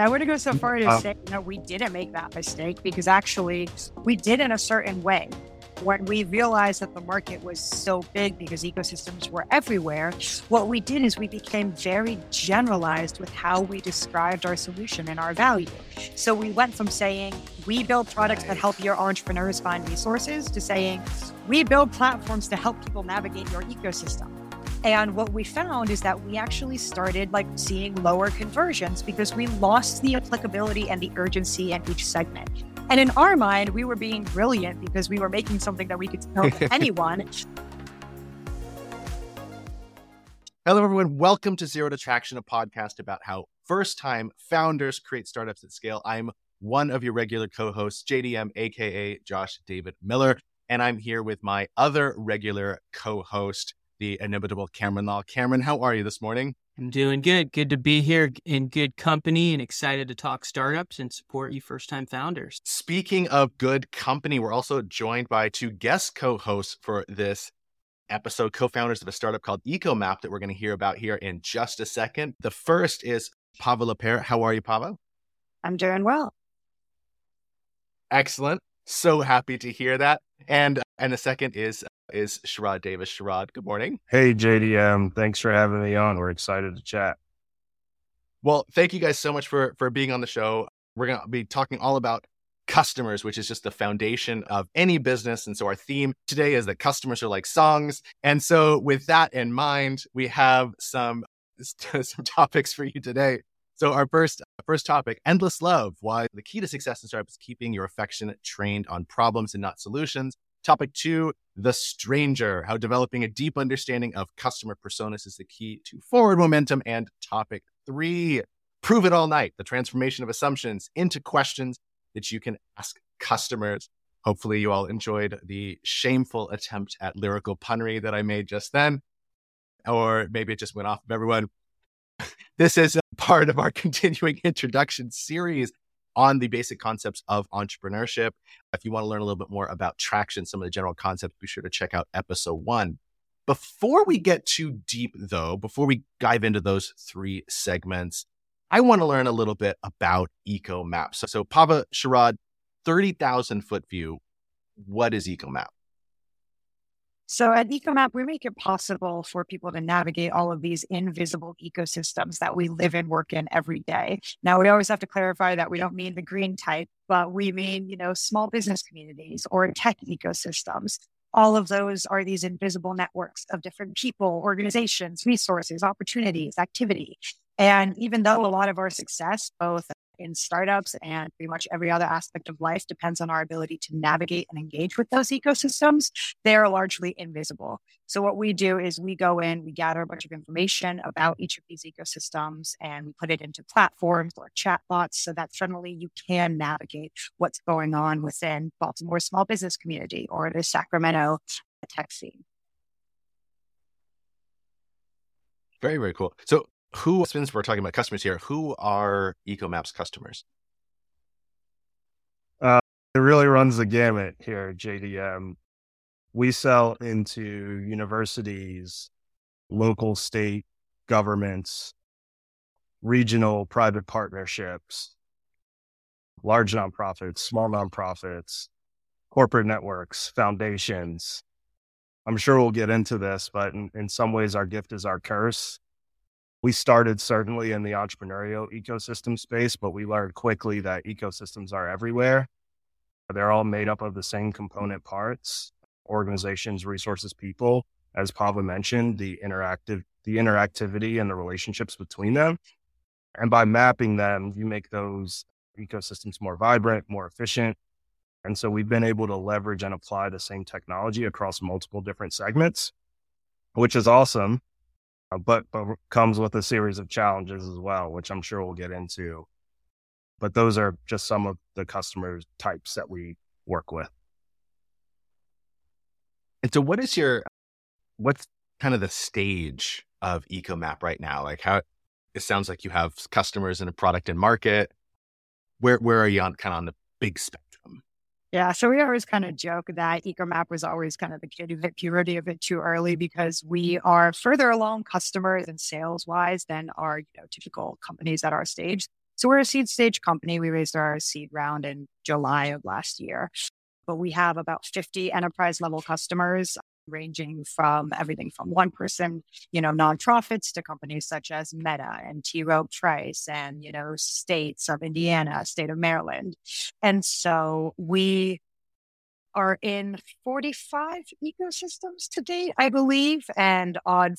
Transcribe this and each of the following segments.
I would go so far to uh, say, no, we didn't make that mistake because actually we did in a certain way. When we realized that the market was so big because ecosystems were everywhere, what we did is we became very generalized with how we described our solution and our value. So we went from saying, we build products that help your entrepreneurs find resources to saying, we build platforms to help people navigate your ecosystem. And what we found is that we actually started like seeing lower conversions because we lost the applicability and the urgency in each segment. And in our mind, we were being brilliant because we were making something that we could tell anyone. Hello, everyone. Welcome to Zero to Traction, a podcast about how first time founders create startups at scale. I'm one of your regular co hosts, JDM, AKA Josh David Miller. And I'm here with my other regular co host, the inimitable Cameron Law. Cameron, how are you this morning? I'm doing good. Good to be here in good company and excited to talk startups and support you first time founders. Speaking of good company, we're also joined by two guest co hosts for this episode, co founders of a startup called EcoMap that we're going to hear about here in just a second. The first is Pava LaPere. How are you, Pavel? I'm doing well. Excellent. So happy to hear that. And uh, and the second is uh, is Sherrod Davis. Sherrod, good morning. Hey, JDM. Thanks for having me on. We're excited to chat. Well, thank you guys so much for for being on the show. We're going to be talking all about customers, which is just the foundation of any business. And so our theme today is that customers are like songs. And so with that in mind, we have some some topics for you today. So our first first topic, endless love, why the key to success in startups is keeping your affection trained on problems and not solutions. Topic two, the stranger, how developing a deep understanding of customer personas is the key to forward momentum. And topic three, prove it all night, the transformation of assumptions into questions that you can ask customers. Hopefully, you all enjoyed the shameful attempt at lyrical punnery that I made just then, or maybe it just went off of everyone. This is a part of our continuing introduction series on the basic concepts of entrepreneurship. If you want to learn a little bit more about traction, some of the general concepts, be sure to check out episode one. Before we get too deep, though, before we dive into those three segments, I want to learn a little bit about EcoMap. So, so Pava Sherrod, 30,000 foot view, what is EcoMap? So at EcoMap, we make it possible for people to navigate all of these invisible ecosystems that we live and work in every day. Now, we always have to clarify that we don't mean the green type, but we mean, you know, small business communities or tech ecosystems. All of those are these invisible networks of different people, organizations, resources, opportunities, activity. And even though a lot of our success, both in startups and pretty much every other aspect of life depends on our ability to navigate and engage with those ecosystems. They are largely invisible. So what we do is we go in, we gather a bunch of information about each of these ecosystems and we put it into platforms or chatbots so that suddenly you can navigate what's going on within Baltimore small business community or the Sacramento tech scene. Very, very cool. So who, since we're talking about customers here, who are EcoMap's customers? Uh, it really runs the gamut here, JDM. We sell into universities, local state governments, regional private partnerships, large nonprofits, small nonprofits, corporate networks, foundations. I'm sure we'll get into this, but in, in some ways, our gift is our curse we started certainly in the entrepreneurial ecosystem space, but we learned quickly that ecosystems are everywhere. They're all made up of the same component parts organizations, resources, people. As Pava mentioned, the interactive, the interactivity and the relationships between them. And by mapping them, you make those ecosystems more vibrant, more efficient. And so we've been able to leverage and apply the same technology across multiple different segments, which is awesome Uh, but, but comes with a series of challenges as well, which I'm sure we'll get into. But those are just some of the customer types that we work with. And so, what is your, what's kind of the stage of EcoMap right now? Like, how it sounds like you have customers and a product in market. Where where are you on kind of on the big spectrum? Yeah, so we always kind of joke that EcoMap was always kind of the purity of it too early because we are further along customers and sales wise than our you know typical companies at our stage. So we're a seed stage company. We raised our seed round in July of last year, but we have about 50 enterprise level customers ranging from everything from one person, you know, nonprofits to companies such as Meta and T. Rowe Price and, you know, states of Indiana, state of Maryland. And so we are in 45 ecosystems to date, I believe, and on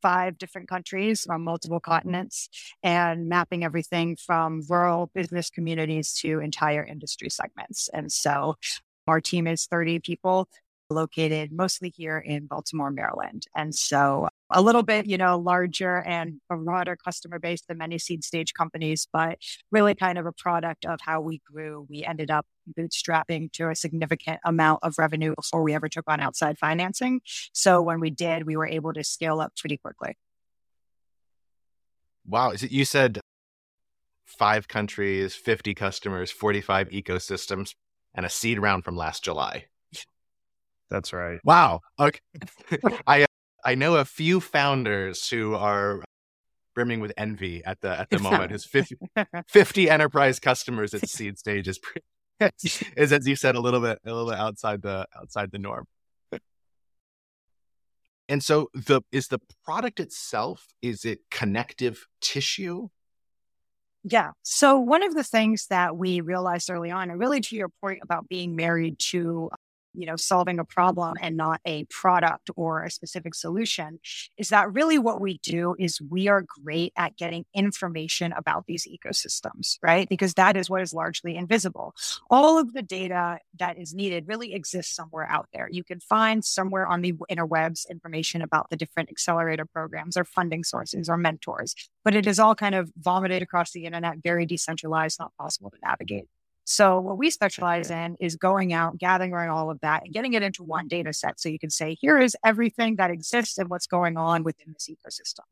five different countries on multiple continents and mapping everything from rural business communities to entire industry segments. And so our team is 30 people located mostly here in Baltimore, Maryland. And so a little bit, you know, larger and a broader customer base than many seed stage companies, but really kind of a product of how we grew. We ended up bootstrapping to a significant amount of revenue before we ever took on outside financing. So when we did, we were able to scale up pretty quickly. Wow. Is it, You said five countries, 50 customers, 45 ecosystems, and a seed round from last July. That's right. Wow. Okay. I uh, I know a few founders who are brimming with envy at the at the moment. His 50, 50 enterprise customers at seed stage is pretty, is as you said a little bit a little bit outside the outside the norm. And so the is the product itself is it connective tissue? Yeah. So one of the things that we realized early on, and really to your point about being married to you know, solving a problem and not a product or a specific solution is that really what we do is we are great at getting information about these ecosystems, right? Because that is what is largely invisible. All of the data that is needed really exists somewhere out there. You can find somewhere on the interwebs information about the different accelerator programs or funding sources or mentors, but it is all kind of vomited across the internet, very decentralized, not possible to navigate. So what we specialize in is going out, gathering all of that and getting it into one mm-hmm. data set. So you can say, here is everything that exists and what's going on within this ecosystem.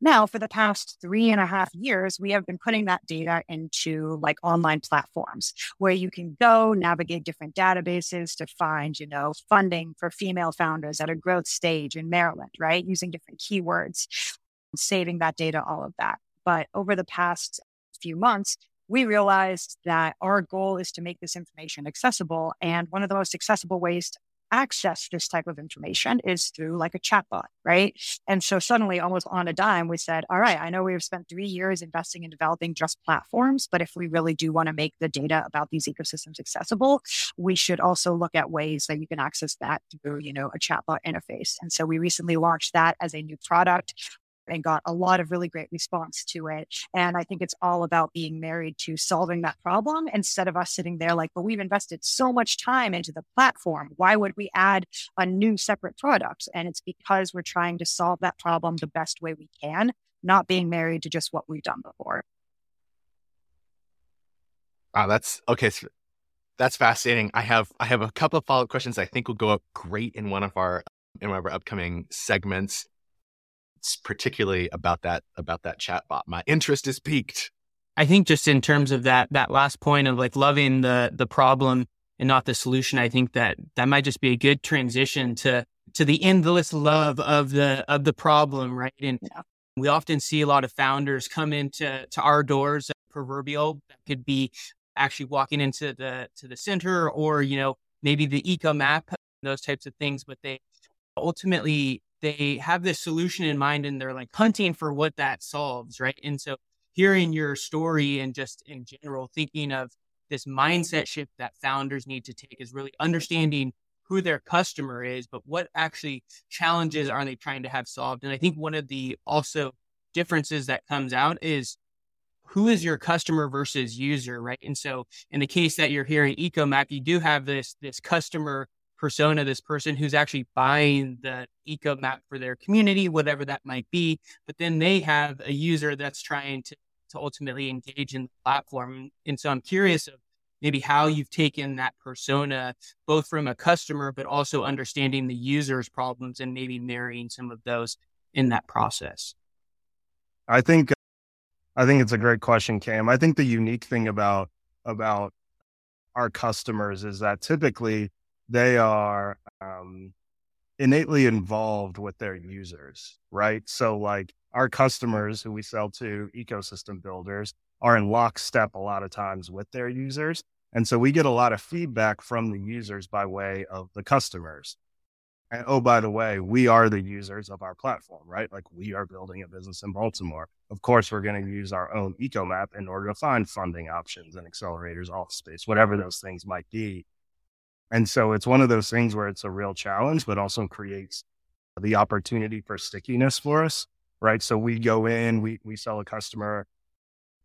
Now, for the past three and a half years, we have been putting that data into like online platforms where you can go navigate different databases to find, you know, funding for female founders at a growth stage in Maryland, right? Using different keywords, saving that data, all of that. But over the past few months, we realized that our goal is to make this information accessible. And one of the most accessible ways to access this type of information is through like a chatbot, right? And so suddenly, almost on a dime, we said, all right, I know we've spent three years investing in developing just platforms, but if we really do want to make the data about these ecosystems accessible, we should also look at ways that you can access that through, you know, a chatbot interface. And so we recently launched that as a new product and got a lot of really great response to it. And I think it's all about being married to solving that problem instead of us sitting there like, but we've invested so much time into the platform. Why would we add a new separate product? And it's because we're trying to solve that problem the best way we can, not being married to just what we've done before. Wow, that's okay. So that's fascinating. I have I have a couple of follow up questions I think will go up great in one of our in one of our upcoming segments particularly about that about that chatbot. My interest is piqued. I think just in terms of that that last point of like loving the the problem and not the solution, I think that that might just be a good transition to to the endless love of the of the problem, right? And yeah. we often see a lot of founders come into to our doors, uh, proverbial that could be actually walking into the to the center or you know maybe the eco map, those types of things, but they ultimately they have this solution in mind and they're like hunting for what that solves, right? And so hearing your story and just in general thinking of this mindset shift that founders need to take is really understanding who their customer is, but what actually challenges are they trying to have solved? And I think one of the also differences that comes out is who is your customer versus user, right? And so in the case that you're hearing EcoMap, you do have this this customer persona, this person who's actually buying the eco map for their community, whatever that might be. But then they have a user that's trying to, to ultimately engage in the platform. And so I'm curious of maybe how you've taken that persona, both from a customer, but also understanding the user's problems and maybe marrying some of those in that process. I think, I think it's a great question, Cam. I think the unique thing about, about our customers is that typically they are um, innately involved with their users, right? So, like our customers who we sell to, ecosystem builders, are in lockstep a lot of times with their users. And so we get a lot of feedback from the users by way of the customers. And oh, by the way, we are the users of our platform, right? Like we are building a business in Baltimore. Of course, we're going to use our own EcoMap in order to find funding options and accelerators, office space, whatever those things might be. And so it's one of those things where it's a real challenge, but also creates the opportunity for stickiness for us, right? So we go in, we, we sell a customer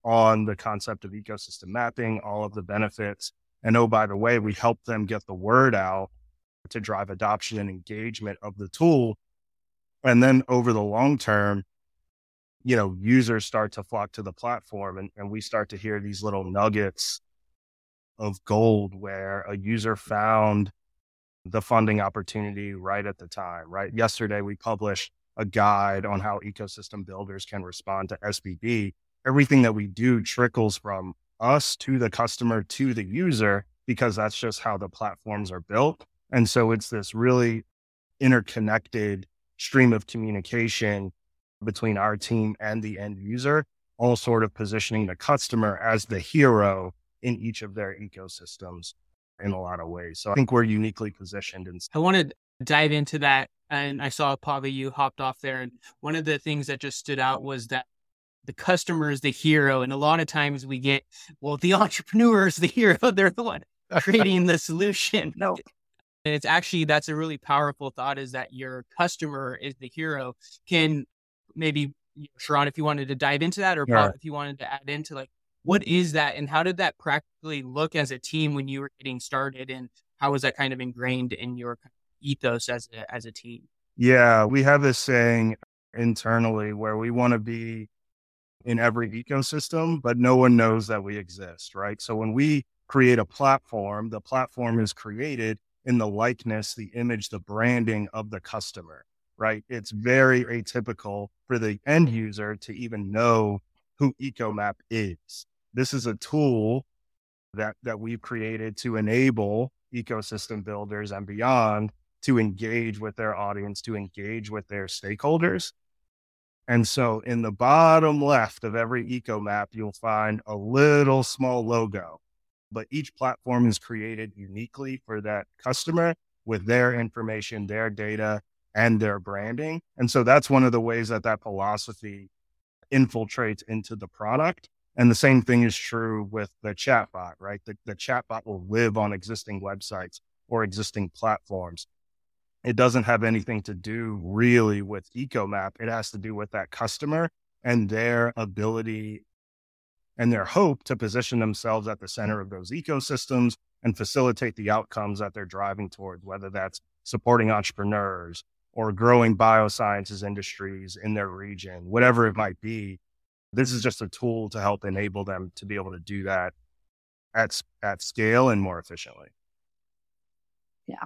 on the concept of ecosystem mapping, all of the benefits. And oh, by the way, we help them get the word out to drive adoption and engagement of the tool. And then over the long term, you know, users start to flock to the platform and, and we start to hear these little nuggets of gold where a user found the funding opportunity right at the time, right? Yesterday, we published a guide on how ecosystem builders can respond to SVB. Everything that we do trickles from us to the customer to the user because that's just how the platforms are built. And so it's this really interconnected stream of communication between our team and the end user, all sort of positioning the customer as the hero in each of their ecosystems in a lot of ways. So I think we're uniquely positioned. And I want to dive into that. And I saw Pava, you hopped off there. And one of the things that just stood out was that the customer is the hero. And a lot of times we get, well, the entrepreneur is the hero. They're the one creating the solution. No. And it's actually, that's a really powerful thought is that your customer is the hero. Can maybe, Sherrod, if you wanted to dive into that or yeah. If you wanted to add into like, what is that and how did that practically look as a team when you were getting started and how was that kind of ingrained in your ethos as a, as a team? Yeah we have this saying internally where we want to be in every ecosystem but no one knows that we exist right? So when we create a platform the platform is created in the likeness the image the branding of the customer right? It's very atypical for the end user to even know who EcoMap is. This is a tool that, that we've created to enable ecosystem builders and beyond to engage with their audience, to engage with their stakeholders. And so in the bottom left of every EcoMap, you'll find a little small logo, but each platform is created uniquely for that customer with their information, their data, and their branding. And so that's one of the ways that that philosophy infiltrates into the product. And the same thing is true with the chatbot, right? The, the chatbot will live on existing websites or existing platforms. It doesn't have anything to do really with EcoMap. It has to do with that customer and their ability and their hope to position themselves at the center of those ecosystems and facilitate the outcomes that they're driving towards, whether that's supporting entrepreneurs or growing biosciences industries in their region, whatever it might be. This is just a tool to help enable them to be able to do that at, at scale and more efficiently. Yeah.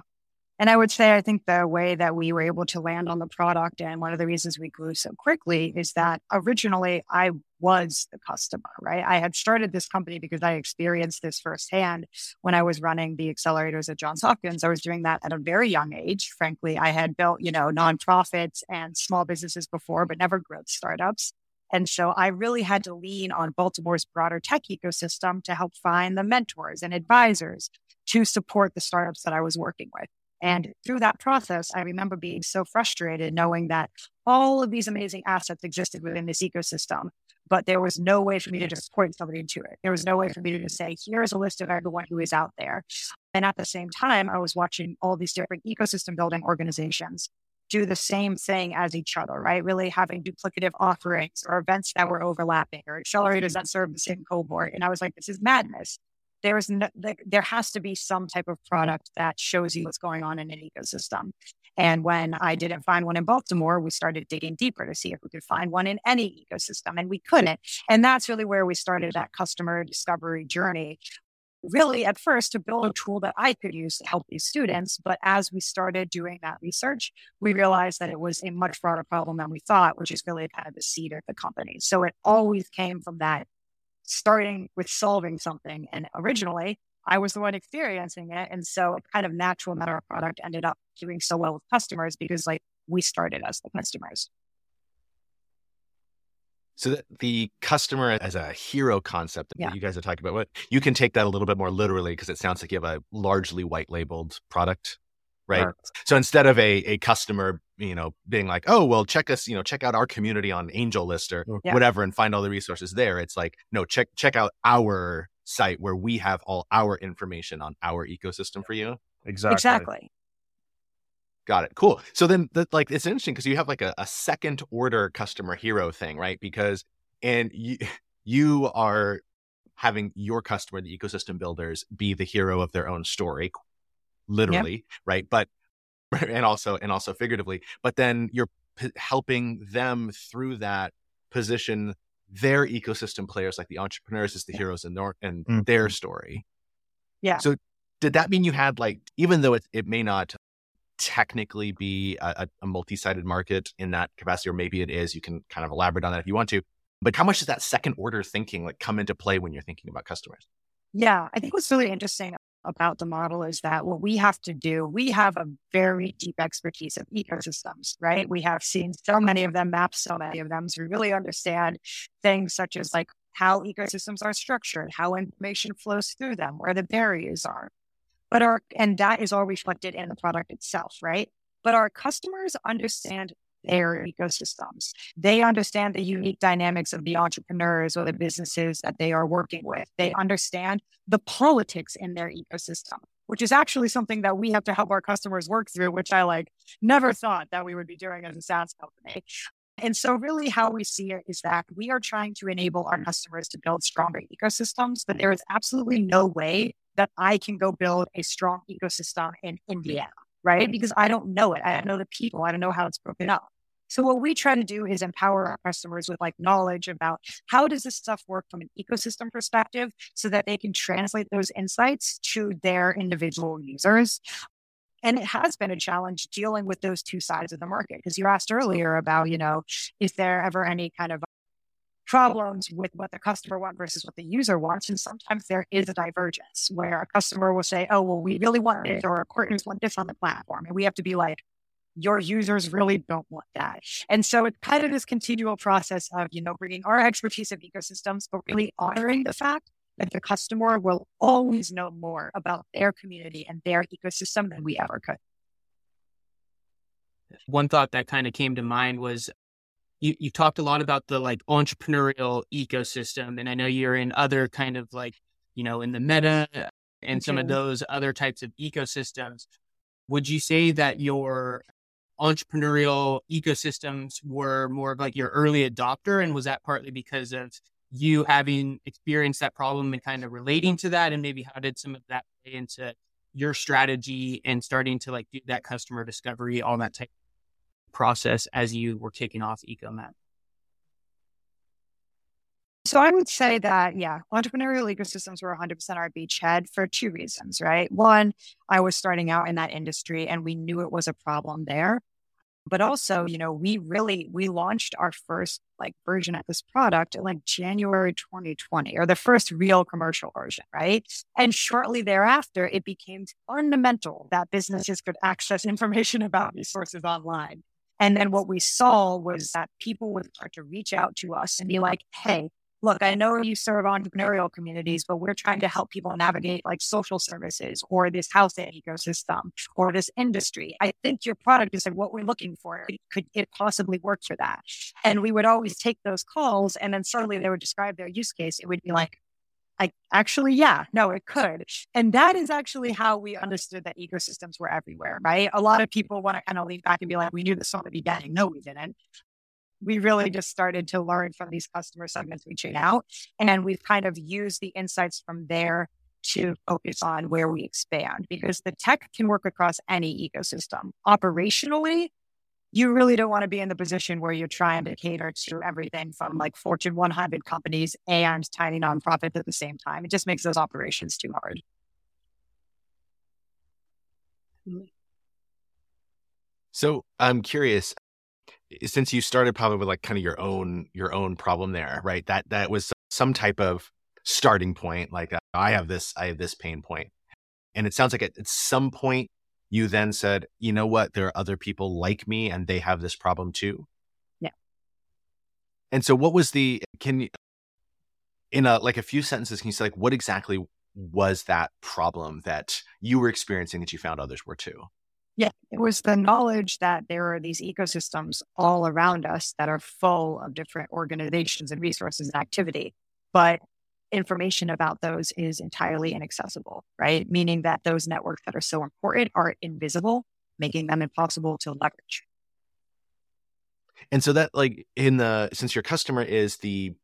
And I would say, I think the way that we were able to land on the product and one of the reasons we grew so quickly is that originally I was the customer, right? I had started this company because I experienced this firsthand when I was running the accelerators at Johns Hopkins. I was doing that at a very young age. Frankly, I had built, you know, nonprofits and small businesses before, but never growth startups. And so I really had to lean on Baltimore's broader tech ecosystem to help find the mentors and advisors to support the startups that I was working with. And through that process, I remember being so frustrated knowing that all of these amazing assets existed within this ecosystem, but there was no way for me to just point somebody to it. There was no way for me to just say, here's a list of everyone who is out there. And at the same time, I was watching all these different ecosystem building organizations do the same thing as each other, right? Really having duplicative offerings or events that were overlapping or accelerators that serve the same cohort. And I was like, this is madness there is no, there has to be some type of product that shows you what's going on in an ecosystem. And when I didn't find one in Baltimore, we started digging deeper to see if we could find one in any ecosystem, and we couldn't. And that's really where we started that customer discovery journey. Really, at first, to build a tool that I could use to help these students. But as we started doing that research, we realized that it was a much broader problem than we thought, which is really kind of the seed of the company. So it always came from that starting with solving something. And originally, I was the one experiencing it. And so, a kind of natural that our product ended up doing so well with customers because, like, we started as the customers. So the, the customer as a hero concept that Yeah. you guys are talking about, what you can take that a little bit more literally because it sounds like you have a largely white labeled product, right? Sure. So instead of a a customer, you know, being like, oh well, check us, you know, check out our community on Angel List or Yeah. whatever, and find all the resources there. It's like, no, check check out our site where we have all our information on our ecosystem for you. Exactly. Exactly. Got it. Cool. So then, that, like, it's interesting because you have like a, a second order customer hero thing, right? Because and you you are having your customer, the ecosystem builders, be the hero of their own story, literally, right? But and also and also figuratively. But then you're p- helping them through that position their ecosystem players, like the entrepreneurs, as the heroes in their in Mhm. their story. Yeah. So did that mean you had like, even though it, it may not technically be a, a, a multi-sided market in that capacity, or maybe it is, you can kind of elaborate on that if you want to. But how much does that second order thinking like come into play when you're thinking about customers? Yeah, I think what's really interesting about the model is that what we have to do, we have a very deep expertise of ecosystems, right? We have seen so many of them, mapped so many of them. So we really understand things such as like how ecosystems are structured, how information flows through them, where the barriers are. But our, and that is all reflected in the product itself, right? But our customers understand their ecosystems. They understand the unique dynamics of the entrepreneurs or the businesses that they are working with. They understand the politics in their ecosystem, which is actually something that we have to help our customers work through, which I like never thought that we would be doing as a SaaS company. And so, really, how we see it is that we are trying to enable our customers to build stronger ecosystems, but there is absolutely no way that I can go build a strong ecosystem in India, right? Because I don't know it. I don't know the people. I don't know how it's broken up. So what we try to do is empower our customers with like knowledge about how does this stuff work from an ecosystem perspective so that they can translate those insights to their individual users. And it has been a challenge dealing with those two sides of the market because you asked earlier about, you know, is there ever any kind of problems with what the customer wants versus what the user wants. And sometimes there is a divergence where a customer will say, oh, well, we really want this, or our partners want this on the platform. And we have to be like, your users really don't want that. And so it's kind of this continual process of, you know, bringing our expertise of ecosystems, but really honoring the fact that the customer will always know more about their community and their ecosystem than we ever could. One thought that kind of came to mind was you you talked a lot about the like entrepreneurial ecosystem, and I know you're in other kind of like you know in the meta and some of Mhm. those other types of ecosystems. Would you say that your entrepreneurial ecosystems were more of like your early adopter, and was that partly because of you having experienced that problem and kind of relating to that, and maybe how did some of that play into your strategy and starting to like do that customer discovery, all that type process as you were kicking off EcoMap? So I would say that, yeah, entrepreneurial ecosystems were 100% our beachhead for two reasons, right? One, I was starting out in that industry and we knew it was a problem there. But also, you know, we really, we launched our first like version of this product in like January 2020 or the first real commercial version, right? And shortly thereafter, it became fundamental that businesses could access information about these sources online. And then what we saw was that people would start to reach out to us and be like, hey, look, I know you serve entrepreneurial communities, but we're trying to help people navigate like social services or this housing ecosystem or this industry. I think your product is like what we're looking for. Could, it possibly work for that? And we would always take those calls and then suddenly they would describe their use case. It would be like, like actually yeah no it could and that is actually how we understood that ecosystems were everywhere right a lot of people want to kind of lean back and be like we knew this from the beginning no we didn't we really just started to learn from these customer segments reaching out and we've kind of used the insights from there to focus on where we expand because the tech can work across any ecosystem operationally you really don't want to be in the position where you're trying to cater to everything from like Fortune 100 companies and tiny nonprofits at the same time. It just makes those operations too hard. So I'm curious, since you started probably with like kind of your own your own problem there, right? That that was some type of starting point. Like uh, I have this, I have this pain point, and it sounds like at, at some point you then said, you know what, there are other people like me, and they have this problem too. Yeah. And so what was the can you in a like a few sentences can you say like what exactly was that problem that you were experiencing that you found others were too? Yeah, it was the knowledge that there are these ecosystems all around us that are full of different organizations and resources and activity, but information about those is entirely inaccessible, right? Meaning that those networks that are so important are invisible, making them impossible to leverage. And so that like in the since your customer is the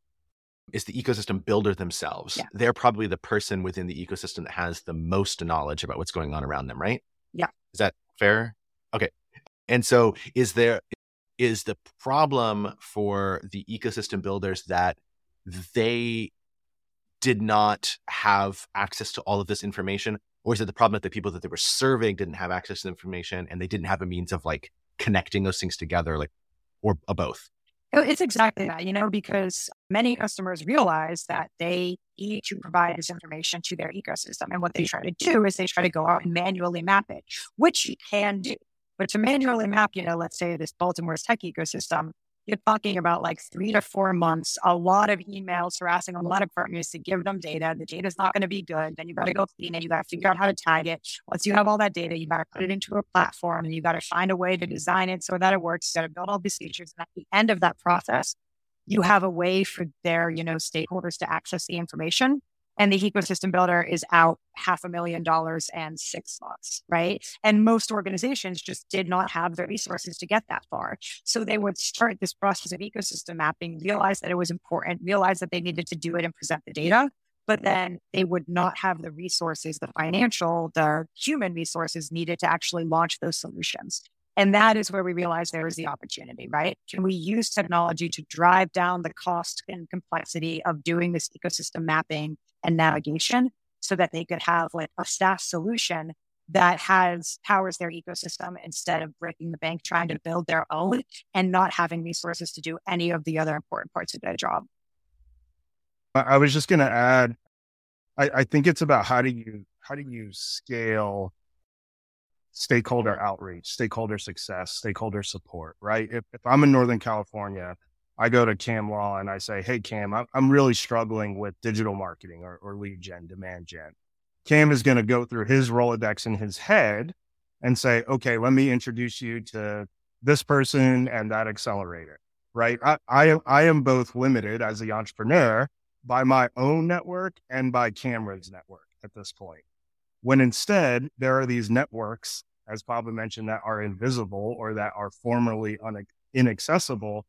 is the ecosystem builder themselves, Yeah. they're probably the person within the ecosystem that has the most knowledge about what's going on around them, right? Yeah. Is that fair? Okay. And so is there is the problem for the ecosystem builders that they did not have access to all of this information or is it the problem that the people that they were serving didn't have access to information and they didn't have a means of like connecting those things together like or a both Oh, Oh, it's exactly that, you know, because many customers realize that they need to provide this information to their ecosystem. And what they try to do is they try to go out and manually map it, which you can do. But to manually map, you know, let's say this Baltimore's tech ecosystem, you're talking about like three to four months, a lot of emails harassing a lot of partners to give them data. The data's not going to be good. Then you got to go clean it. You got to figure out how to tag it. Once you have all that data, you got to put it into a platform and you got to find a way to design it so that it works. You got to build all these features. And at the end of that process, you have a way for their, you know, stakeholders to access the information. And the ecosystem builder is out half a million dollars and six months, right? And most organizations just did not have the resources to get that far. So they would start this process of ecosystem mapping, realize that it was important, realize that they needed to do it and present the data, but then they would not have the resources, the financial, the human resources needed to actually launch those solutions. And that is where we realize there is the opportunity, right? Can we use technology to drive down the cost and complexity of doing this ecosystem mapping and navigation so that they could have like a SaaS solution that has powers their ecosystem instead of breaking the bank trying to build their own and not having resources to do any of the other important parts of their job. I I was just going to add, I, I think it's about how do you how do you scale stakeholder outreach, stakeholder success, stakeholder support, right? If, if I'm in Northern California, I go to Cam Law and I say, Hey, Cam, I'm, really struggling with digital marketing or, or lead gen, demand gen. Cam is going to go through his Rolodex in his head and say, okay, let me introduce you to this person and that accelerator, right? I, I, am- I am both limited as the entrepreneur by my own network and by Cameron's network at this point. When instead there are these networks, as Pava mentioned, that are invisible or that are formerly une- inaccessible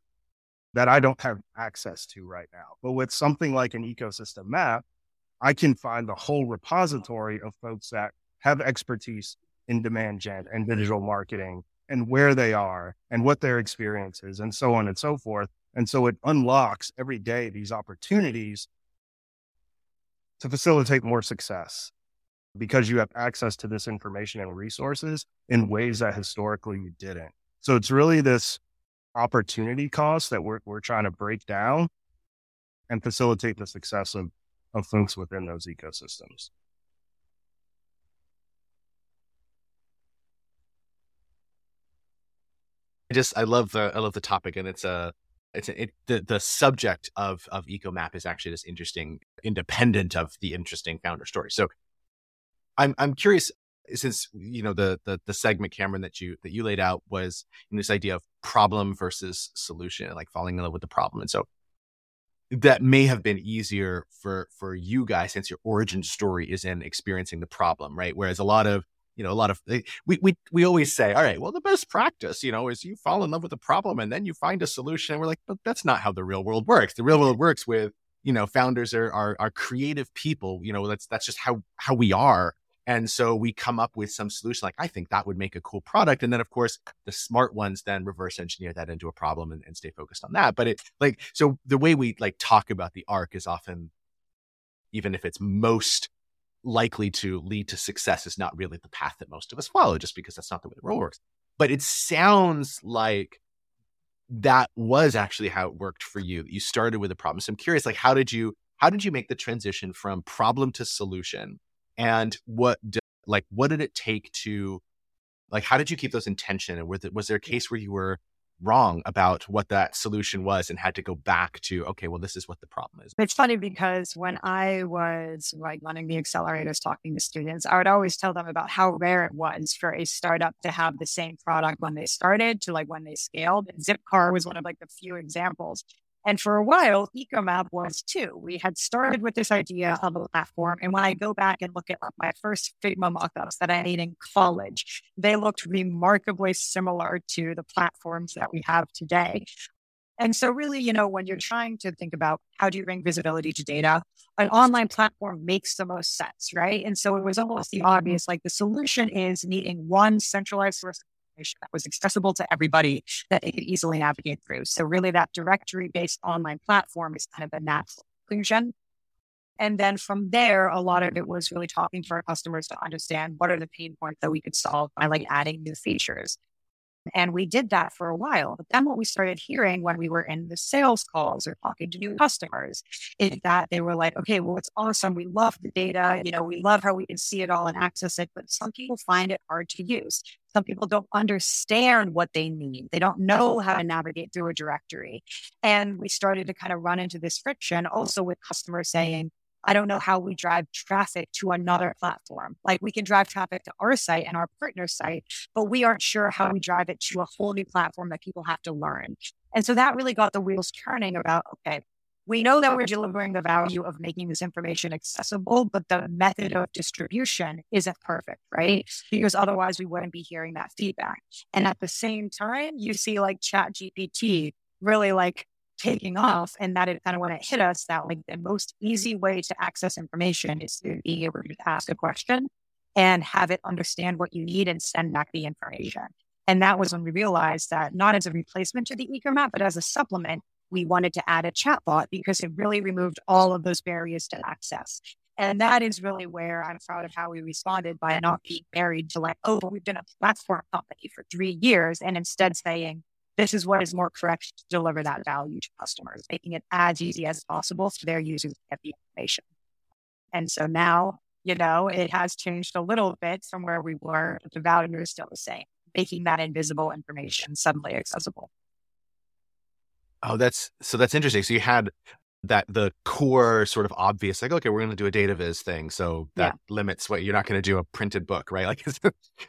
that I don't have access to right now. But with something like an ecosystem map, I can find the whole repository of folks that have expertise in demand gen and digital marketing and where they are and what their experience is and so on and so forth. And so it unlocks every day these opportunities to facilitate more success because you have access to this information and resources in ways that historically you didn't. So it's really this opportunity cost that we're, we're trying to break down and facilitate the success of, of folks within those ecosystems. I just I love the I love the topic and it's a it's a, it, the the subject of of EcoMap is actually just interesting, independent of the interesting founder story. So I'm I'm curious since you know the the the segment Cameron that you that you laid out was in this idea of problem versus solution, like falling in love with the problem, and so that may have been easier for for you guys since your origin story is in experiencing the problem, right? Whereas a lot of you know a lot of eh, we we we always say, all right, well the best practice, you know, is you fall in love with the problem and then you find a solution. And we're like, but that's not how the real world works. The real world works with you know founders are are, are creative people. You know, that's that's just how how we are. And so we come up with some solution like, I think that would make a cool product. And then, of course, the smart ones then reverse engineer that into a problem and, and stay focused on that. But it like, so the way we like talk about the arc is often, even if it's most likely to lead to success, is not really the path that most of us follow, just because that's not the way the world works. But it sounds like that was actually how it worked for you. You started with a problem. So I'm curious, like, how did you, how did you make the transition from problem to solution? And what did, like what did it take to like how did you keep those in tension and was, it, was there a case where you were wrong about what that solution was and had to go back to, okay, well, this is what the problem is. It's funny because when I was like running the accelerators, talking to students, I would always tell them about how rare it was for a startup to have the same product when they started to like when they scaled. Zipcar was one of like the few examples and for a while, Ecomap was too. We had started with this idea of a platform. And when I go back and look at my first Figma mockups that I made in college, they looked remarkably similar to the platforms that we have today. And so, really, you know, when you're trying to think about how do you bring visibility to data, an online platform makes the most sense, right? And so it was almost the obvious like the solution is needing one centralized source information that was accessible to everybody that they could easily navigate through. So really that directory based online platform is kind of a natural conclusion. And then from there, a lot of it was really talking to our customers to understand what are the pain points that we could solve by like adding new features. And we did that for a while. But then what we started hearing when we were in the sales calls or talking to new customers is that they were like, okay, well, it's awesome. We love the data. You know, we love how we can see it all and access it. But some people find it hard to use. Some people don't understand what they need. They don't know how to navigate through a directory. And we started to kind of run into this friction also with customers saying, I don't know how we drive traffic to another platform. Like we can drive traffic to our site and our partner site, but we aren't sure how we drive it to a whole new platform that people have to learn. And so that really got the wheels turning about, okay, we know that we're delivering the value of making this information accessible, but the method of distribution isn't perfect, right? Because otherwise we wouldn't be hearing that feedback. And at the same time, you see like Chat GPT really like taking off and that it kind of when it hit us that like the most easy way to access information is to be able to ask a question and have it understand what you need and send back the information. And that was when we realized that not as a replacement to the Ecomap, but as a supplement, we wanted to add a chatbot because it really removed all of those barriers to access. And that is really where I'm proud of how we responded by not being married to like, oh, we've been a platform company for three years and instead saying, this is what is more correct to deliver that value to customers, making it as easy as possible for their users to get the information. And so now, you know, it has changed a little bit from where we were, but the value is still the same, making that invisible information suddenly accessible. Oh, that's so that's interesting. So you had that the core sort of obvious, like, okay, we're going to do a data viz thing. So that yeah. limits what you're not going to do a printed book, right? Like,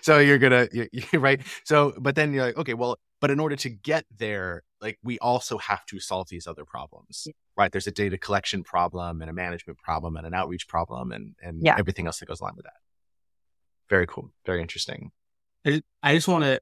so you're going to, you, you, right? So, but then you're like, okay, well, but in order to get there, like we also have to solve these other problems, yeah. right? There's a data collection problem and a management problem and an outreach problem and, and yeah. everything else that goes along with that. Very cool. Very interesting. I, I just want to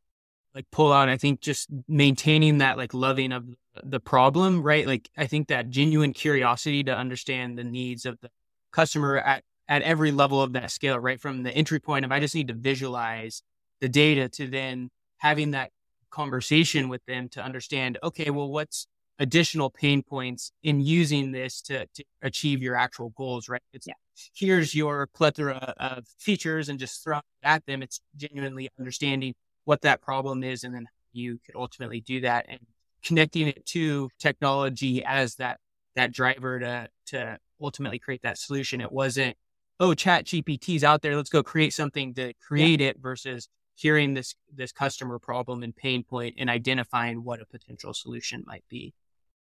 like pull out, I think just maintaining that like loving of the problem, right? Like I think that genuine curiosity to understand the needs of the customer at, at every level of that scale, right? From the entry point of I just need to visualize the data to then having that conversation with them to understand, okay, well, what's additional pain points in using this to, to achieve your actual goals, right? It's yeah. here's your plethora of features and just throw it at them. It's genuinely understanding what that problem is and then you could ultimately do that and connecting it to technology as that that driver to to ultimately create that solution. It wasn't, oh, chat GPT's out there, let's go create something to create yeah. it versus hearing this this customer problem and pain point and identifying what a potential solution might be.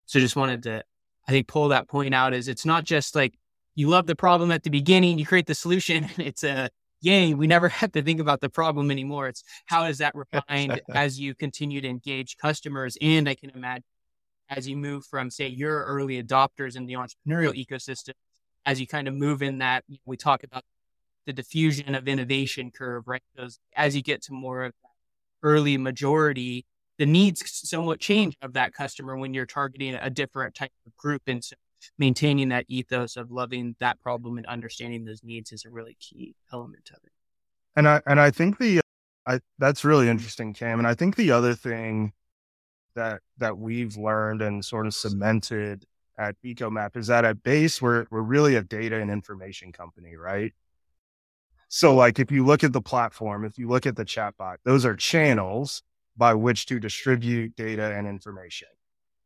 So just wanted to I think pull that point out is it's not just like you love the problem at the beginning, you create the solution, it's a yay, we never have to think about the problem anymore. It's how is that refined as you continue to engage customers? And I can imagine as you move from say your early adopters in the entrepreneurial ecosystem, as you kind of move in that we talk about the diffusion of innovation curve, right? As you get to more of that early majority, the needs somewhat change of that customer when you're targeting a different type of group. And so maintaining that ethos of loving that problem and understanding those needs is a really key element of it. And I and I think the I that's really interesting, Cam. And I think the other thing that that we've learned and sort of cemented at EcoMap is that at base we're we're really a data and information company, right? So, like, if you look at the platform, if you look at the chatbot, those are channels by which to distribute data and information.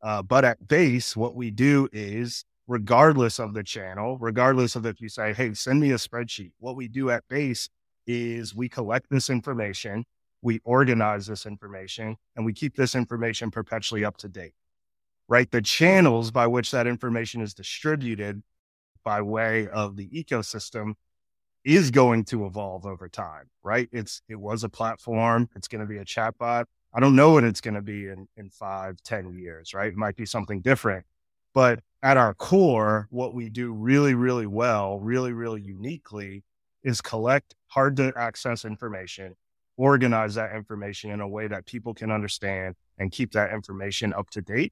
Uh, but at base, what we do is, regardless of the channel, regardless of if you say, hey, send me a spreadsheet, what we do at base is we collect this information, we organize this information and we keep this information perpetually up to date, right? The channels by which that information is distributed by way of the ecosystem is going to evolve over time, right? It's, it was a platform. It's going to be a chatbot. I don't know what it's going to be in, in five, ten years, right? It might be something different. But at our core, what we do really, really well, really, really uniquely is collect hard to access information, organize that information in a way that people can understand and keep that information up to date.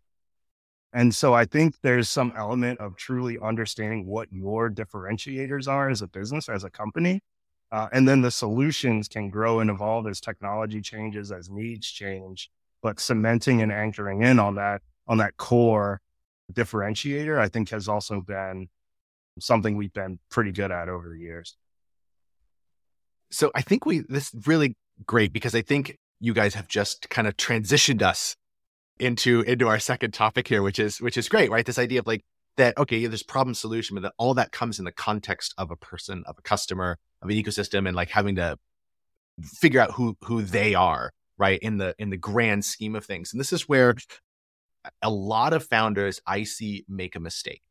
And so I think there's some element of truly understanding what your differentiators are as a business, as a company. Uh, and then the solutions can grow and evolve as technology changes, as needs change. But cementing and anchoring in on that, on that core differentiator, I think has also been something we've been pretty good at over the years. So I think we this really great because I think you guys have just kind of transitioned us into into our second topic here, which is which is great, right? This idea of like that, okay, there's problem solution, but that all that comes in the context of a person, of a customer, of an ecosystem, and like having to figure out who who they are, right? In the in the grand scheme of things. And this is where a lot of founders I see make a mistake.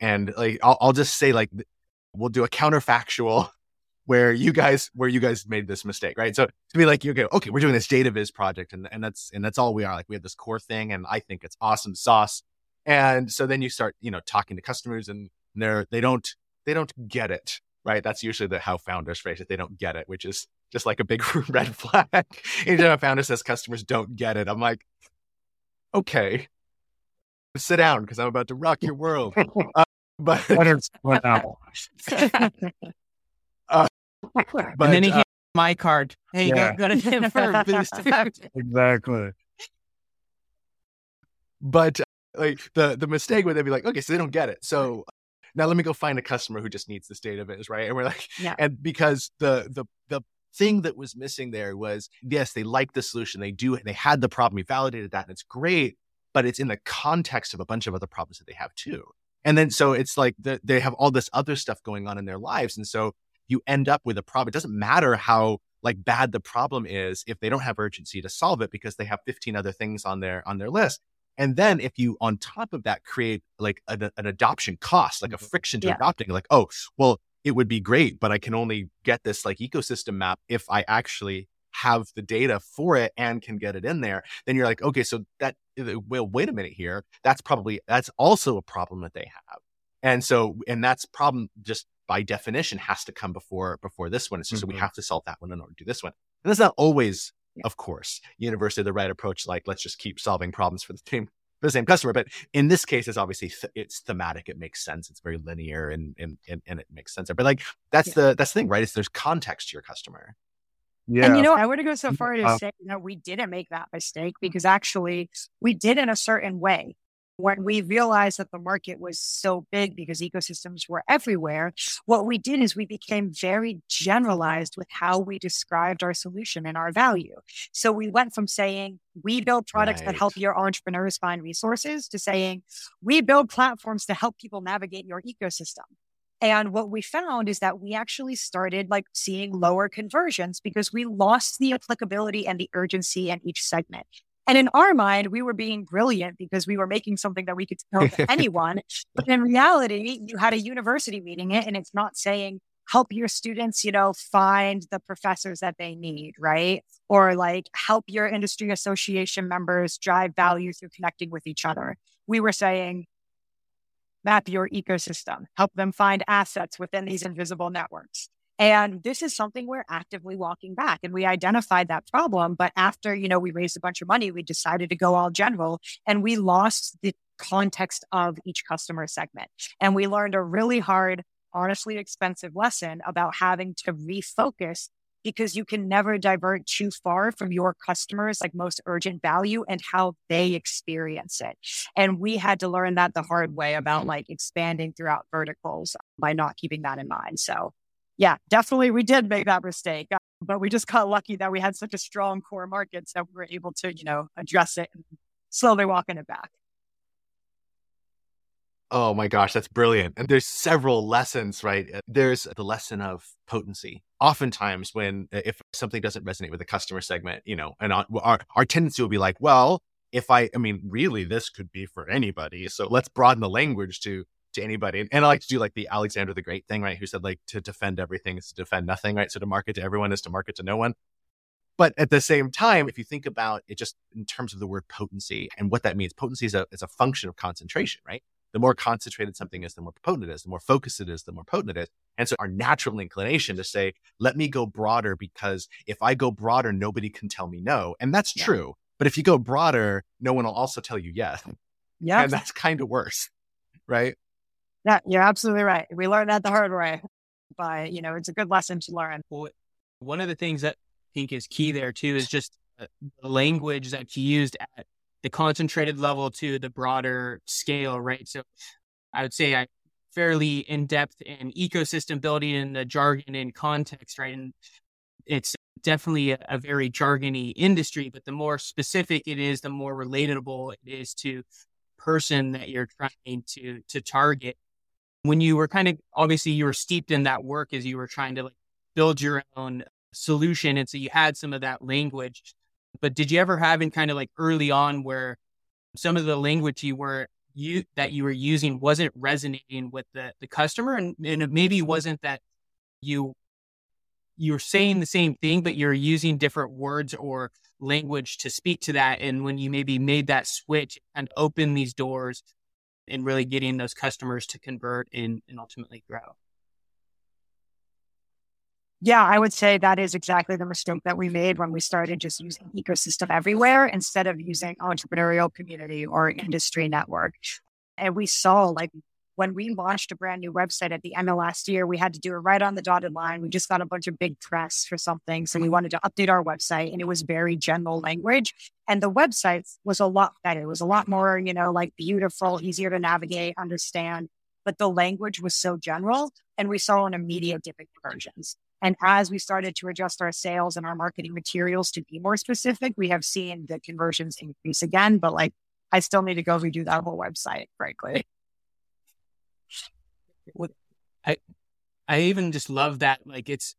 And like I'll, I'll just say like we'll do a counterfactual where you guys where you guys made this mistake, right? So to be like, you go, okay, we're doing this data viz project, and and that's and that's all we are. Like we have this core thing, and I think it's awesome sauce. And so then you start, you know, talking to customers, and they're they don't they don't get it, right? That's usually the how founders phrase it. They don't get it, which is just like a big red flag. Anytime a founder says customers don't get it, I'm like, okay, sit down because I'm about to rock your world. Uh, but But, and then he uh, my card. Hey, yeah. go, go to him for a boost. exactly. But uh, like the the mistake would they be like, okay, so they don't get it. So now let me go find a customer who just needs this database, right? And we're like, yeah. and because the the the thing that was missing there was yes, they like the solution, they do, they had the problem, we validated that, and it's great, but it's in the context of a bunch of other problems that they have too. And then so it's like the, they have all this other stuff going on in their lives, and so you end up with a problem. It doesn't matter how like bad the problem is if they don't have urgency to solve it because they have 15 other things on their on their list. And then if you on top of that create like an, an adoption cost, like a mm-hmm. friction to yeah. adopting, like, oh, well, it would be great, but I can only get this like ecosystem map if I actually have the data for it and can get it in there, then you're like, okay, so that, well, wait a minute here. That's probably, that's also a problem that they have. And so, and that's problem just by definition has to come before before this one. It's just mm-hmm. so we have to solve that one in order to do this one. And that's not always, yeah. of course, universally the right approach. Like let's just keep solving problems for the same for the same customer. But in this case, it's obviously th- it's thematic. It makes sense. It's very linear and and and, and it makes sense. But like that's yeah. the that's the thing, right? Is there's context to your customer. Yeah. And you know, I would go so far to uh, say that we didn't make that mistake because actually we did in a certain way when we realized that the market was so big because ecosystems were everywhere, what we did is we became very generalized with how we described our solution and our value. So we went from saying, we build products right. that help your entrepreneurs find resources to saying, we build platforms to help people navigate your ecosystem. And what we found is that we actually started like seeing lower conversions because we lost the applicability and the urgency in each segment. And in our mind, we were being brilliant because we were making something that we could tell anyone. But in reality, you had a university reading it and it's not saying, help your students, you know, find the professors that they need, right? Or like help your industry association members drive value through connecting with each other. We were saying, map your ecosystem, help them find assets within these invisible networks. And this is something we're actively walking back. And we identified that problem. But after, you know, we raised a bunch of money, we decided to go all general and we lost the context of each customer segment. And we learned a really hard, honestly expensive lesson about having to refocus because you can never divert too far from your customers like most urgent value and how they experience it and we had to learn that the hard way about like expanding throughout verticals by not keeping that in mind so yeah, definitely we did make that mistake. Uh, but we just got lucky that we had such a strong core market that we were able to, you know, address it and slowly walking it back. Oh my gosh, that's brilliant. And there's several lessons, right? Uh, there's the lesson of potency. Oftentimes, when uh, if something doesn't resonate with the customer segment, you know, and our, our tendency will be like, well, if I, I mean, really, this could be for anybody. So let's broaden the language to to anybody. And I like to do like the Alexander the Great thing, right? Who said like to defend everything is to defend nothing, right? So to market to everyone is to market to no one. But at the same time, if you think about it just in terms of the word potency and what that means, potency is a, is a function of concentration, right? The more concentrated something is, the more potent it is. The more focused it is, the more potent it is. And so our natural inclination to say, let me go broader because if I go broader, nobody can tell me no. And that's yeah. true. But if you go broader, no one will also tell you yes. Yeah. And that's kind of worse. Right. Yeah, you're absolutely right. We learned that the hard way. But, you know, it's a good lesson to learn. Well, one of the things that I think is key there too is just uh, the language that's used at the concentrated level to the broader scale, right? So I would say I fairly in depth in ecosystem building and the jargon and context, right? And it's definitely a, a, very jargony industry, but the more specific it is, the more relatable it is to person that you're trying to to target. When you were kind of obviously you were steeped in that work as you were trying to like build your own solution, and so you had some of that language. But did you ever have in kind of like early on where some of the language you were you that you were using wasn't resonating with the the customer, and, and it maybe wasn't that you you're saying the same thing, but you're using different words or language to speak to that. And when you maybe made that switch and open these doors and really getting those customers to convert and, and ultimately grow. Yeah, I would say that is exactly the mistake that we made when we started just using ecosystem everywhere instead of using entrepreneurial community or industry network. And we saw like when we launched a brand new website at the end of last year, we had to do it right on the dotted line. We just got a bunch of big press for something. So we wanted to update our website and it was very general language. And the website was a lot better. It was a lot more, you know, like beautiful, easier to navigate, understand. But the language was so general and we saw an immediate dip in conversions. And as we started to adjust our sales and our marketing materials to be more specific, we have seen the conversions increase again. But like, I still need to go redo that whole website, frankly. What I I even just love that. Like it's,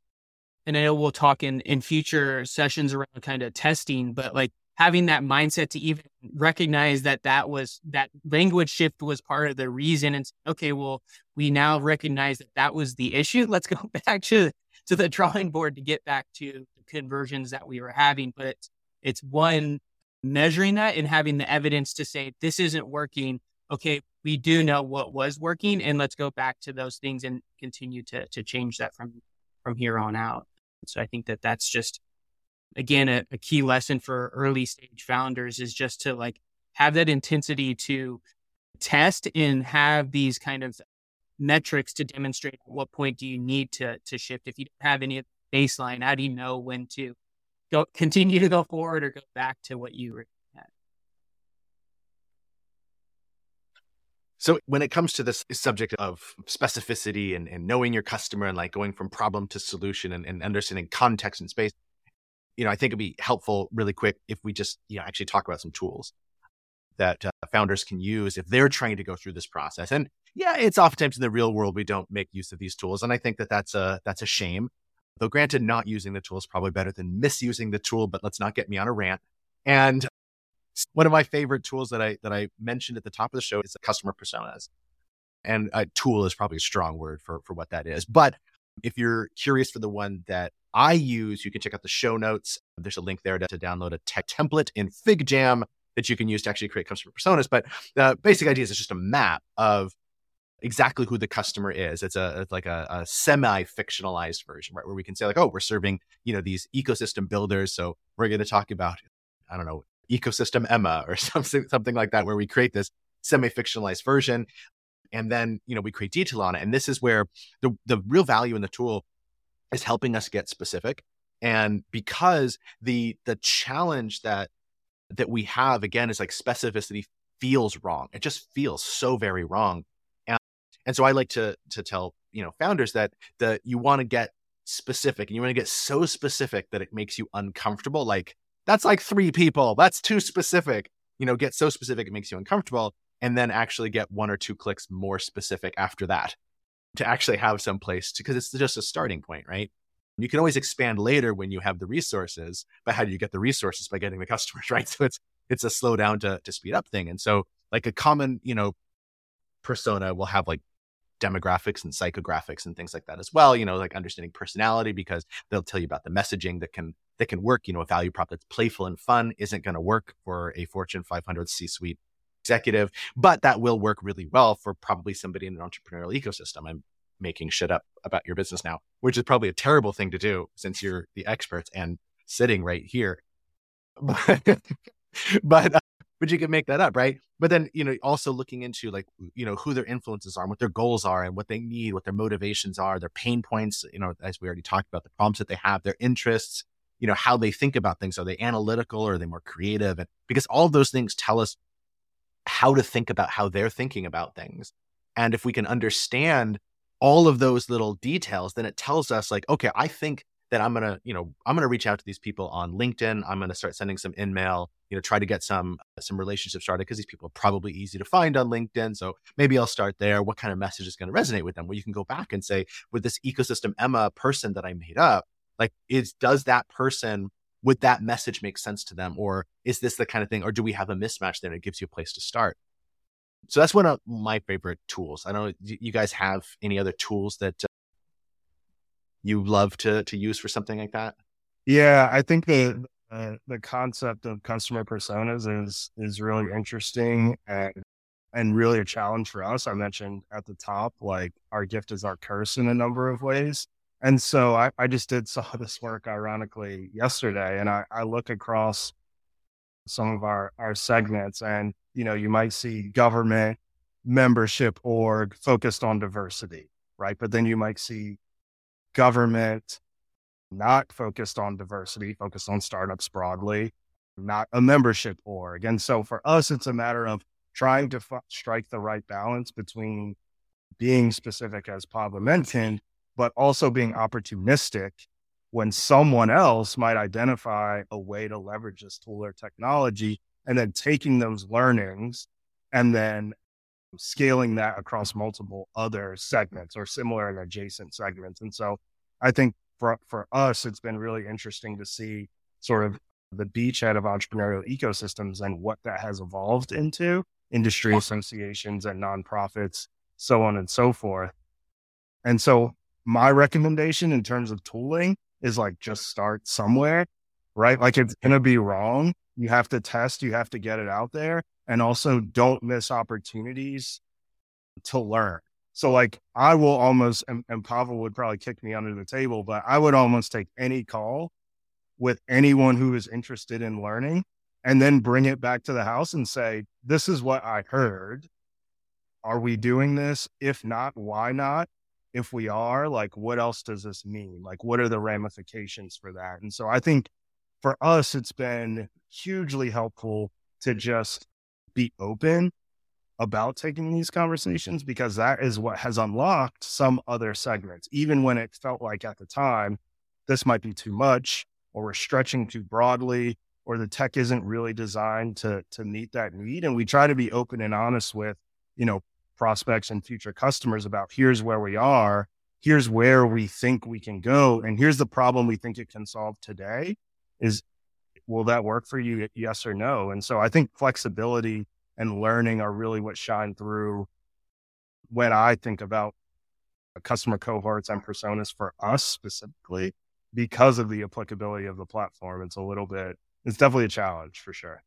and I know we'll talk in in future sessions around kind of testing, but like having that mindset to even recognize that that was that language shift was part of the reason and okay well we now recognize that that was the issue let's go back to to the drawing board to get back to the conversions that we were having but it's it's one measuring that and having the evidence to say this isn't working okay, we do know what was working and let's go back to those things and continue to, to change that from, from here on out. So I think that that's just, again, a, a key lesson for early stage founders is just to like have that intensity to test and have these kind of metrics to demonstrate at what point do you need to, to shift. If you don't have any baseline, how do you know when to go continue to go forward or go back to what you were So when it comes to this subject of specificity and, and knowing your customer and like going from problem to solution and, and understanding context and space, you know, I think it'd be helpful really quick if we just, you know, actually talk about some tools that uh, founders can use if they're trying to go through this process. And yeah, it's oftentimes in the real world we don't make use of these tools, and I think that that's a that's a shame. Though granted, not using the tool is probably better than misusing the tool. But let's not get me on a rant. And one of my favorite tools that I that I mentioned at the top of the show is the customer personas. And a tool is probably a strong word for for what that is. But if you're curious for the one that I use, you can check out the show notes. There's a link there to, to download a tech template in FigJam that you can use to actually create customer personas. But the basic idea is it's just a map of exactly who the customer is. It's a it's like a, a semi-fictionalized version, right? Where we can say like, oh, we're serving you know these ecosystem builders, so we're going to talk about I don't know ecosystem Emma or something something like that, where we create this semi-fictionalized version, and then you know we create detail on it. And this is where the the real value in the tool is helping us get specific. And because the the challenge that that we have again is like specificity feels wrong. It just feels so very wrong. And and so I like to to tell you know founders that the you want to get specific and you want to get so specific that it makes you uncomfortable like that's like three people. That's too specific. You know, get so specific it makes you uncomfortable. and then actually get one or two clicks more specific after that to actually have some place because it's just a starting point, right? You can always expand later when you have the resources, but how do you get the resources by getting the customers, right? So it's, it's a slow down to, to speed up thing. And so like a common, you know, persona will have like demographics and psychographics and things like that as well, you know, like understanding personality because they'll tell you about the messaging that can that can work, you know, a value prop that's playful and fun isn't going to work for a Fortune 500 C-suite executive, but that will work really well for probably somebody in an entrepreneurial ecosystem. I'm making shit up about your business now, which is probably a terrible thing to do since you're the experts and sitting right here. But, but, uh, but you can make that up, right? But then, you know, also looking into like, you know, who their influences are and what their goals are and what they need, what their motivations are, their pain points, you know, as we already talked about, the problems that they have, their interests, you know, how they think about things. Are they analytical or are they more creative? And because all of those things tell us how to think about how they're thinking about things. And if we can understand all of those little details, then it tells us like, okay, I think that I'm gonna, you know, I'm gonna reach out to these people on LinkedIn. I'm gonna start sending some in mail, you know, try to get some some relationships started because these people are probably easy to find on LinkedIn. So maybe I'll start there. What kind of message is going to resonate with them? Well, you can go back and say, with this ecosystem Emma person that I made up, like, is does that person would that message make sense to them, or is this the kind of thing, or do we have a mismatch there? It gives you a place to start. So that's one of my favorite tools. I don't know, you guys have any other tools that uh, you love to to use for something like that? Yeah, I think the uh, the concept of customer personas is is really interesting and and really a challenge for us. I mentioned at the top, like our gift is our curse in a number of ways. And so I, I just did of this work ironically yesterday and I, I look across some of our, our segments and you know, you might see government membership org focused on diversity, right? But then you might see government not focused on diversity, focused on startups broadly, not a membership org. And so for us, it's a matter of trying to f- strike the right balance between being specific, as Pava mentioned, but also being opportunistic when someone else might identify a way to leverage this tool or technology and then taking those learnings and then scaling that across multiple other segments or similar and adjacent segments. And so I think for, for us, it's been really interesting to see sort of the beachhead of entrepreneurial ecosystems and what that has evolved into industry associations and nonprofits, so on and so forth. And so my recommendation in terms of tooling is like just start somewhere, right? Like it's going to be wrong you have to test, you have to get it out there, and also don't miss opportunities to learn. So, like, I will almost, and, and Pava would probably kick me under the table, but I would almost take any call with anyone who is interested in learning and then bring it back to the house and say, This is what I heard. Are we doing this? If not, why not? If we are, like, what else does this mean? Like, what are the ramifications for that? And so I think for us, it's been hugely helpful to just be open about taking these conversations because that is what has unlocked some other segments. Even when it felt like at the time, this might be too much, or we're stretching too broadly, or the tech isn't really designed to to meet that need. And we try to be open and honest with, you know, prospects and future customers about here's where we are, here's where we think we can go, and here's the problem we think it can solve today is will that work for you? Yes or no. And so I think flexibility and learning are really what shine through when I think about customer cohorts and personas for us specifically because of the applicability of the platform. It's a little bit, it's definitely a challenge for sure.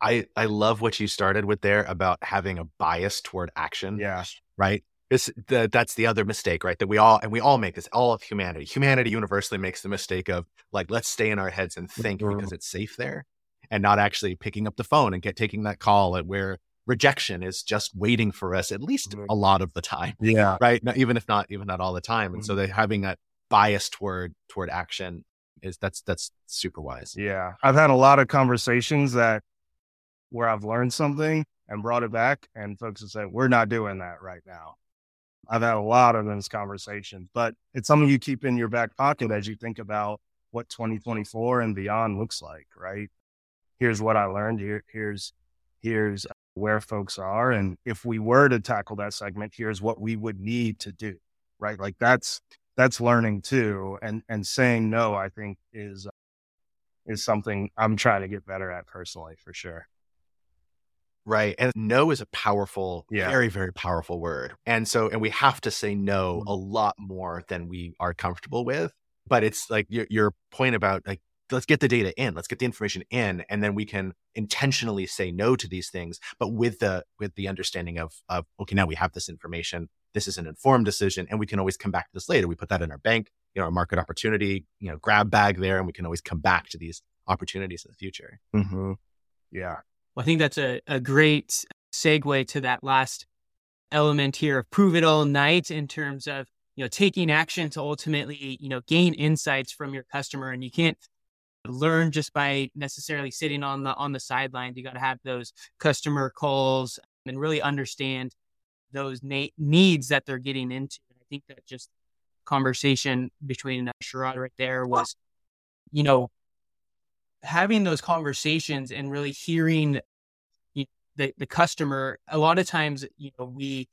I, I love what you started with there about having a bias toward action. Yeah. Right. It's the, that's the other mistake, right? That we all and we all make this. All of humanity, humanity universally makes the mistake of like, let's stay in our heads and think mm-hmm. because it's safe there, and not actually picking up the phone and get taking that call. At where rejection is just waiting for us at least mm-hmm. a lot of the time. Yeah, right. even if not, even not all the time. And mm-hmm. so they having that bias toward toward action is that's that's super wise. Yeah, I've had a lot of conversations that where I've learned something and brought it back, and folks have said, "We're not doing that right now." I've had a lot of those conversations, but it's something you keep in your back pocket as you think about what 2024 and beyond looks like, right? Here's what I learned. Here, here's, here's where folks are. And if we were to tackle that segment, here's what we would need to do. Right. Like that's, that's learning too. And, and saying no, I think is, is something I'm trying to get better at personally for sure. Right. And no is a powerful, Yeah. very, very powerful word. And so, and we have to say no Mhm. a lot more than we are comfortable with. But it's like your, your point about like, let's get the data in, let's get the information in, and then we can intentionally say no to these things, but with the, with the understanding of, of, okay, now we have this information. This is an informed decision and we can always come back to this later. We put that in our bank, you know, our market opportunity, you know, grab bag there, and we can always come back to these opportunities in the future. Mm-hmm. Yeah. Well, I think that's a, a great segue to that last element here of prove it all night in terms of, you know, taking action to ultimately, you know, gain insights from your customer. And you can't learn just by necessarily sitting on the on the sidelines. You got to have those customer calls and really understand those na- needs that they're getting into. I think that just conversation between uh, Sherrod right there was, you know, having those conversations and really hearing you the, the customer. A lot of times, you know, we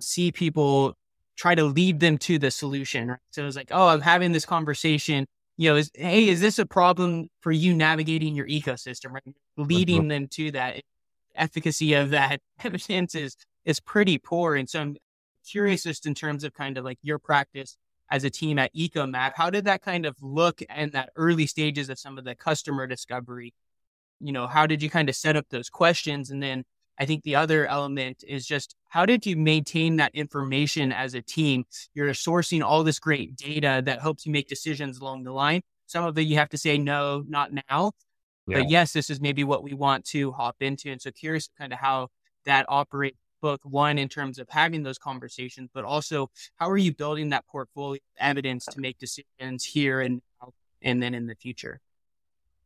see people try to lead them to the solution. Right? So it's like, oh, I'm having this conversation. You know, is hey, is this a problem for you navigating your ecosystem? Right, leading them to that efficacy of that evidence is is pretty poor. And so I'm curious just in terms of kind of like your practice as a team at EcoMap, how did that kind of look in that early stages of some of the customer discovery? You know, how did you kind of set up those questions? And then I think the other element is just how did you maintain that information as a team? You're sourcing all this great data that helps you make decisions along the line. Some of it you have to say, no, not now. Yeah. But yes, this is maybe what we want to hop into. And so curious kind of how that operates both one in terms of having those conversations, but also how are you building that portfolio of evidence to make decisions here and now and then in the future?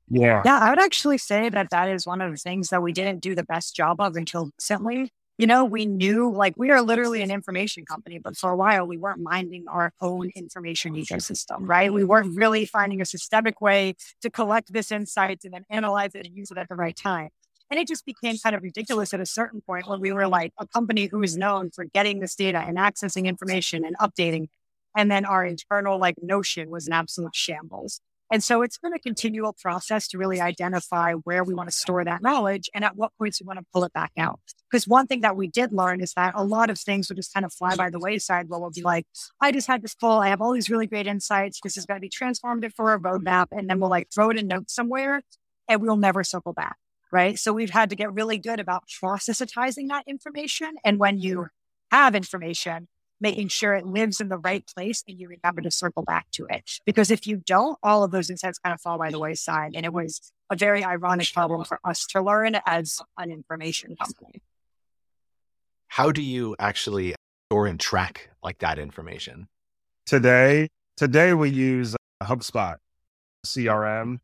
Yeah. Yeah, I would actually say that that is one of the things that we didn't do the best job of until recently. You know, we knew like we are literally an information company, but for a while we weren't minding our own information ecosystem, right? We weren't really finding a systemic way to collect this insight and then analyze it and use it at the right time. And it just became kind of ridiculous at a certain point when we were like a company who is known for getting this data and accessing information and updating. And then our internal like Notion was an absolute shambles. And so it's been a continual process to really identify where we want to store that knowledge and at what points we want to pull it back out. Because one thing that we did learn is that a lot of things would just kind of fly by the wayside where we'll be like, I just had this full, I have all these really great insights. This is going to be transformative for our roadmap. And then we'll like throw it in notes somewhere and we'll never circle back. Right. So we've had to get really good about processitizing that information. And when you have information, making sure it lives in the right place and you remember to circle back to it. Because if you don't, all of those insights kind of fall by the wayside. And it was a very ironic problem for us to learn as an information company. How do you actually store and track like that information? Today, today we use uh, HubSpot CRM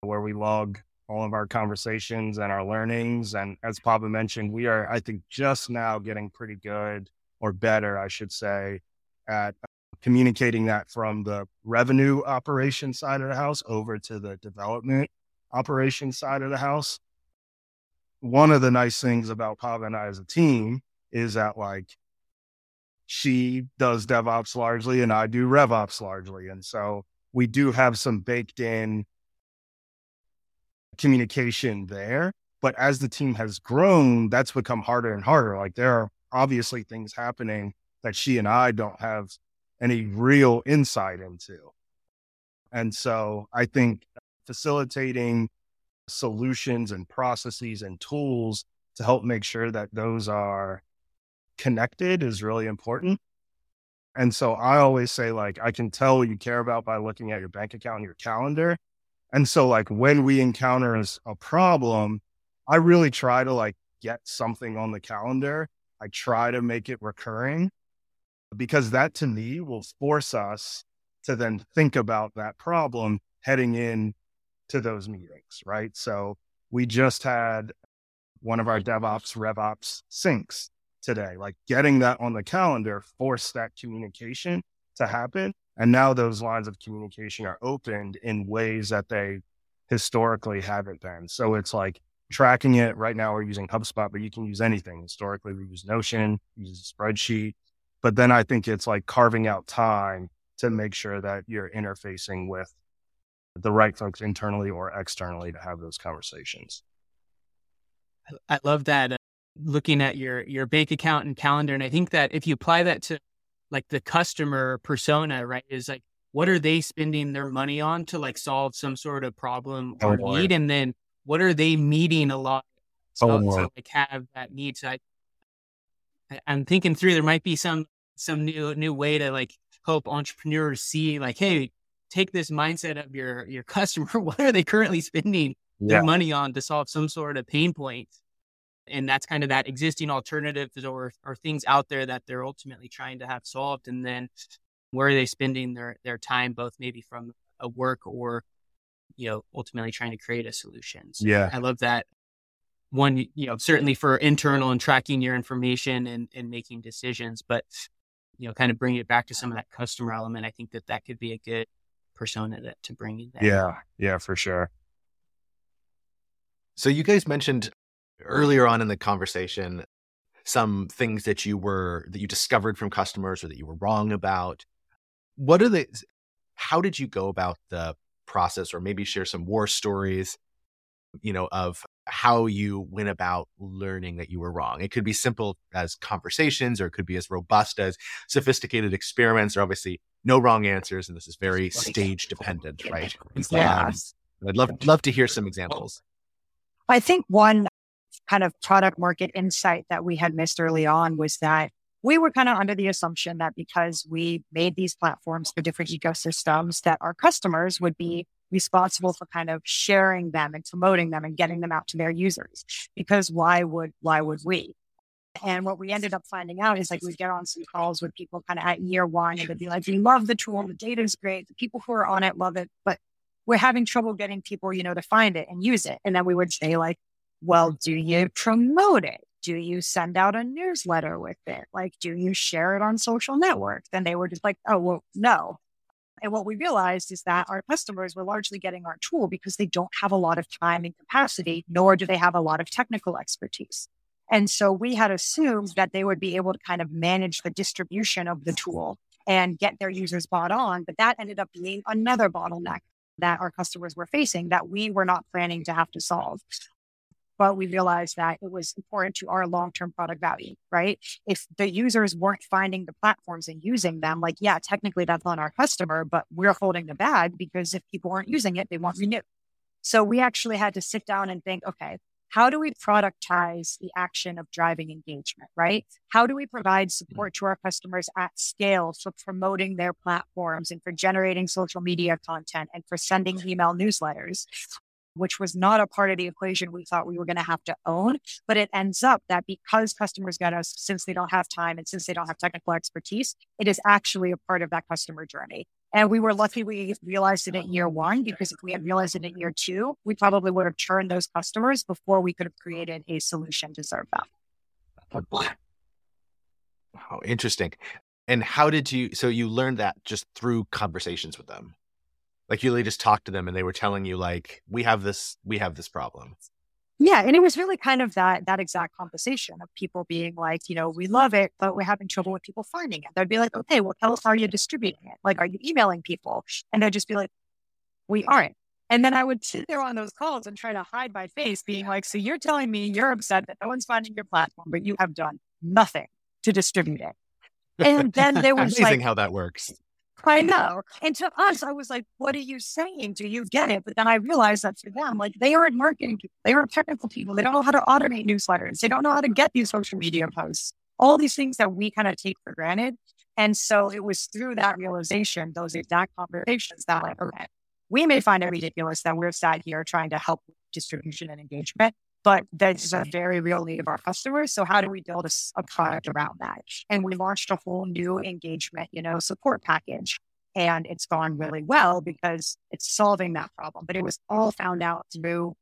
where we log all of our conversations and our learnings. And as Pava mentioned, we are, I think, just now getting pretty good or better, I should say, at uh, communicating that from the revenue operation side of the house over to the development operation side of the house. One of the nice things about Pava and I as a team is that like she does DevOps largely and I do RevOps largely. And so we do have some baked in communication there. But as the team has grown, that's become harder and harder. Like there are obviously things happening that she and I don't have any real insight into. And so I think facilitating solutions and processes and tools to help make sure that those are connected is really important. And so I always say, like, I can tell what you care about by looking at your bank account and your calendar. And so, like, when we encounter a problem, I really try to like get something on the calendar. I try to make it recurring because that to me will force us to then think about that problem heading in to those meetings, right? So we just had one of our DevOps, RevOps syncs today, like getting that on the calendar forced that communication to happen. And now those lines of communication are opened in ways that they historically haven't been. So it's like tracking it. Right now, we're using HubSpot, but you can use anything. Historically, we use Notion, use a spreadsheet. But then I think it's like carving out time to make sure that you're interfacing with the right folks internally or externally to have those conversations. I love that. Uh, looking at your your bank account and calendar, and I think that if you apply that to like the customer persona, right, is like what are they spending their money on to like solve some sort of problem or oh, need, and then what are they meeting a lot so, oh, to like have that need. So I, I'm thinking through. There might be some some new new way to like help entrepreneurs see like, hey, take this mindset of your your customer. what are they currently spending yeah. their money on to solve some sort of pain point? And that's kind of that existing alternatives or or things out there that they're ultimately trying to have solved. And then where are they spending their their time, both maybe from a work or you know ultimately trying to create a solution. So yeah, I love that. One, you know, certainly for internal and tracking your information and, and making decisions, but you know, kind of bring it back to some of that customer element. I think that that could be a good persona that to bring in there. Yeah, yeah, for sure. So you guys mentioned earlier on in the conversation some things that you were that you discovered from customers or that you were wrong about. What are the how did you go about the process or maybe share some war stories you know of how you went about learning that you were wrong. It could be simple as conversations, or it could be as robust as sophisticated experiments. Or obviously no wrong answers, and this is very stage dependent, right? Yeah. Um, I'd love love to hear some examples. I think one kind of product market insight that we had missed early on was that we were kind of under the assumption that because we made these platforms for different ecosystems, that our customers would be responsible for kind of sharing them and promoting them and getting them out to their users. Because why would why would we? And what we ended up finding out is like we'd get on some calls with people kind of at year one and they'd be like, we love the tool, the data is great, the people who are on it love it, but we're having trouble getting people, you know, to find it and use it. And then we would say like, well, do mm-hmm. you promote it? Do you send out a newsletter with it? Like, do you share it on social networks? And they were just like, oh, well, no. And what we realized is that our customers were largely getting our tool because they don't have a lot of time and capacity, nor do they have a lot of technical expertise. And so we had assumed that they would be able to kind of manage the distribution of the tool and get their users bought on. But that ended up being another bottleneck that our customers were facing that we were not planning to have to solve but we realized that it was important to our long-term product value, right? If the users weren't finding the platforms and using them, like, yeah, technically that's on our customer, but we're holding the bag because if people aren't using it, they won't renew. So we actually had to sit down and think, okay, how do we productize the action of driving engagement, right? How do we provide mm-hmm. support to our customers at scale for promoting their platforms and for generating social media content and for sending email newsletters? Which was not a part of the equation we thought we were going to have to own. But it ends up that because customers get us, since they don't have time and since they don't have technical expertise, it is actually a part of that customer journey. And we were lucky we realized it in year one because if we had realized it in year two, we probably would have turned those customers before we could have created a solution to serve them. Oh, interesting. And how did you? So you learned that just through conversations with them. Like you really just talked to them and they were telling you like, we have this, we have this problem. Yeah. And it was really kind of that, that exact conversation of people being like, you know, we love it, but we're having trouble with people finding it. They'd be like, okay, well, tell us how you're distributing it. Like, are you emailing people? And they'd just be like, we aren't. And then I would sit there on those calls and try to hide my face, being like, so you're telling me you're upset that no one's finding your platform, but you have done nothing to distribute it. And then there was amazing like, how that works. I know. And to us, I was like, what are you saying? Do you get it? But then I realized that for them, like they aren't marketing people, they aren't technical people. They don't know how to automate newsletters. They don't know how to get these social media posts, all these things that we kind of take for granted. And so it was through that realization, those exact conversations that like, okay, we may find it ridiculous that we're sat here trying to help distribution and engagement, but that's a very real need of our customers. So how do we build a, a, product around that? And we launched a whole new engagement, you know, support package. And it's gone really well because it's solving that problem. But it was all found out through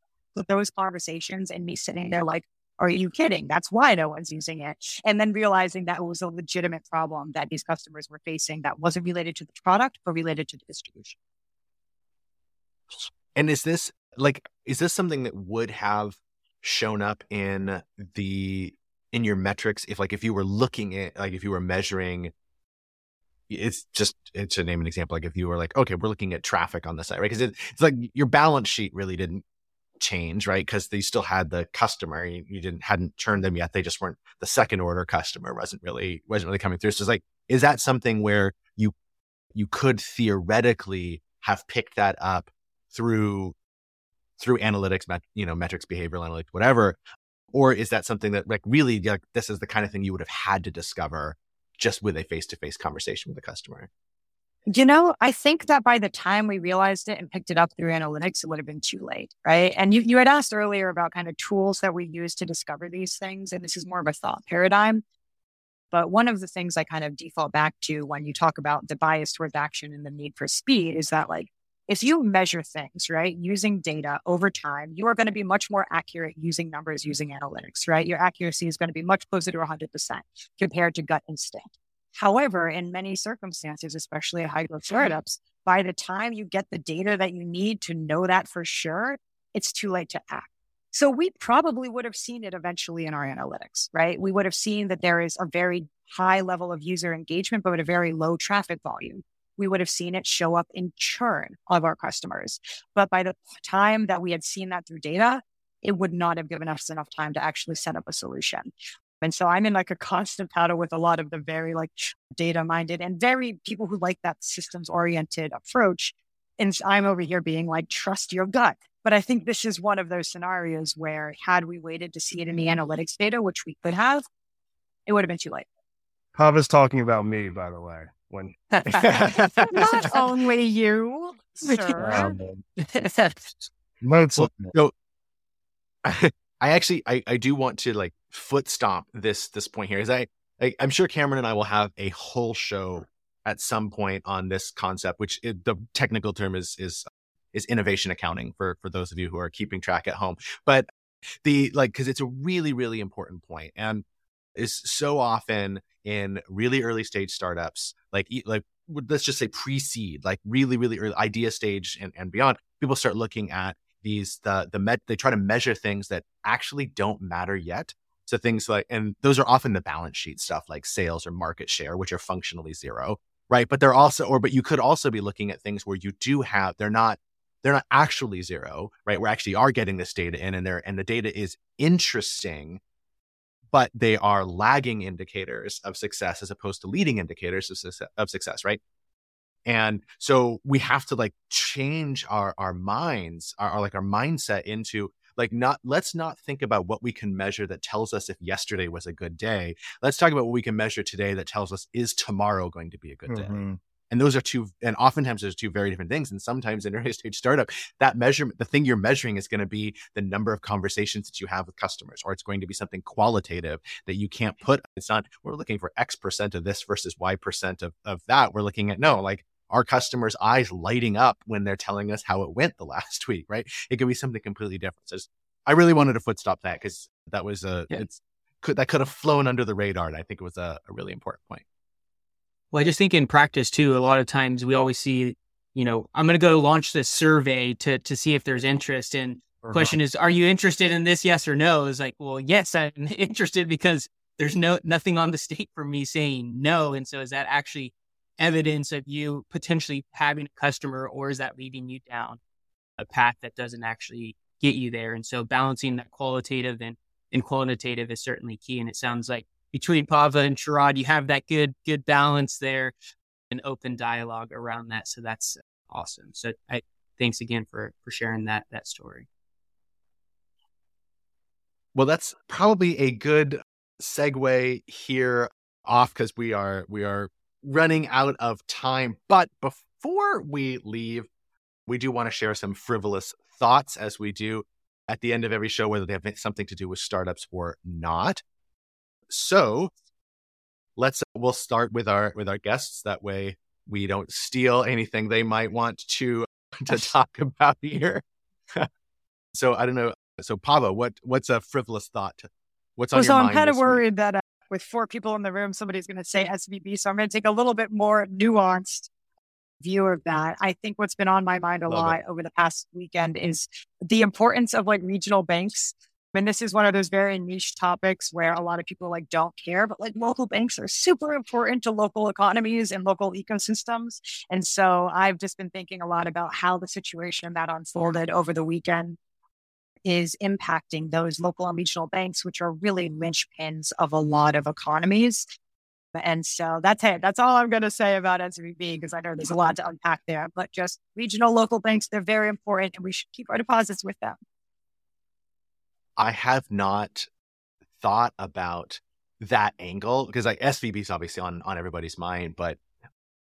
those conversations and me sitting there like, are you kidding? That's why no one's using it. And then realizing that it was a legitimate problem that these customers were facing that wasn't related to the product, but related to the distribution. And is this like, is this something that would have shown up in the in your metrics if like if you were looking at like if you were measuring it's just it's to name an example like if you were like okay we're looking at traffic on the site right? Because it, it's like your balance sheet really didn't change right? Because they still had the customer you, you, didn't hadn't churned them yet they just weren't the second order customer wasn't really wasn't really coming through. So it's like is that something where you you could theoretically have picked that up through through analytics met, you know metrics behavioral analytics whatever or is that something that like really like this is the kind of thing you would have had to discover just with a face-to-face conversation with a customer you know, I think that by the time we realized it and picked it up through analytics, it would have been too late. Right. And you, you had asked earlier about kind of tools that we use to discover these things. And this is more of a thought paradigm. But one of the things I kind of default back to when you talk about the bias towards action and the need for speed is that, like, if you measure things, right, using data over time, you are going to be much more accurate using numbers, using analytics, right? Your accuracy is going to be much closer to 100% compared to gut instinct. However, in many circumstances, especially at high growth startups, by the time you get the data that you need to know that for sure, it's too late to act. So we probably would have seen it eventually in our analytics, right? We would have seen that there is a very high level of user engagement, but a very low traffic volume. We would have seen it show up in churn of our customers. But by the time that we had seen that through data, it would not have given us enough time to actually set up a solution. And so I'm in like a constant battle with a lot of the very like data minded and very people who like that systems oriented approach. And I'm over here being like, trust your gut. But I think this is one of those scenarios where had we waited to see it in the analytics data, which we could have, it would have been too late. Pava's talking about me, by the way. When not only you, sir. Most well, I actually I, I do want to like foot stomp this this point here is I, I am sure Cameron and I will have a whole show at some point on this concept, which it, the technical term is is is innovation accounting for for those of you who are keeping track at home. But the like because it's a really really important point and is so often in really early stage startups like like let's just say pre-seed like really really early idea stage and, and beyond people start looking at these the the met they try to measure things that actually don't matter yet so things like, and those are often the balance sheet stuff like sales or market share, which are functionally zero, right? But they're also, or, but you could also be looking at things where you do have, they're not, they're not actually zero, right? We actually are getting this data in and there, and the data is interesting, but they are lagging indicators of success as opposed to leading indicators of success, of success right? And so we have to like change our our minds, our, our like our mindset into like not let's not think about what we can measure that tells us if yesterday was a good day let's talk about what we can measure today that tells us is tomorrow going to be a good mm-hmm. day and those are two and oftentimes there's two very different things and sometimes in early stage startup that measurement the thing you're measuring is going to be the number of conversations that you have with customers or it's going to be something qualitative that you can't put it's not we're looking for x percent of this versus y percent of, of that we're looking at no like our customers' eyes lighting up when they're telling us how it went the last week, right? It could be something completely different. So I really wanted to foot stop that because that was a yeah. it's could that could have flown under the radar, and I think it was a, a really important point. Well, I just think in practice too, a lot of times we always see, you know, I'm going to go launch this survey to to see if there's interest. And uh-huh. question is, are you interested in this? Yes or no? Is like, well, yes, I'm interested because there's no nothing on the state for me saying no. And so is that actually evidence of you potentially having a customer or is that leading you down a path that doesn't actually get you there? And so balancing that qualitative and, and quantitative is certainly key. And it sounds like between Pava and Sherrod, you have that good, good balance there and open dialogue around that. So that's awesome. So I, thanks again for, for sharing that, that story. Well, that's probably a good segue here off because we are we are running out of time. But before we leave, we do want to share some frivolous thoughts as we do at the end of every show, whether they have something to do with startups or not. So let's we'll start with our with our guests. That way we don't steal anything they might want to to talk about here. so I don't know. So Pava, what what's a frivolous thought? What's on well, your so mind? I'm kind of worried week? that uh, with four people in the room, somebody's going to say SVB. So I'm going to take a little bit more nuanced view of that. I think what's been on my mind a Love lot it. over the past weekend is the importance of like regional banks And this is one of those very niche topics where a lot of people like don't care, but like local banks are super important to local economies and local ecosystems. And so I've just been thinking a lot about how the situation that unfolded over the weekend is impacting those local and regional banks, which are really linchpins of a lot of economies. And so that's it. That's all I'm going to say about SVB because I know there's a lot to unpack there. But just regional local banks, they're very important and we should keep our deposits with them. I have not thought about that angle because like SVB is obviously on on everybody's mind, but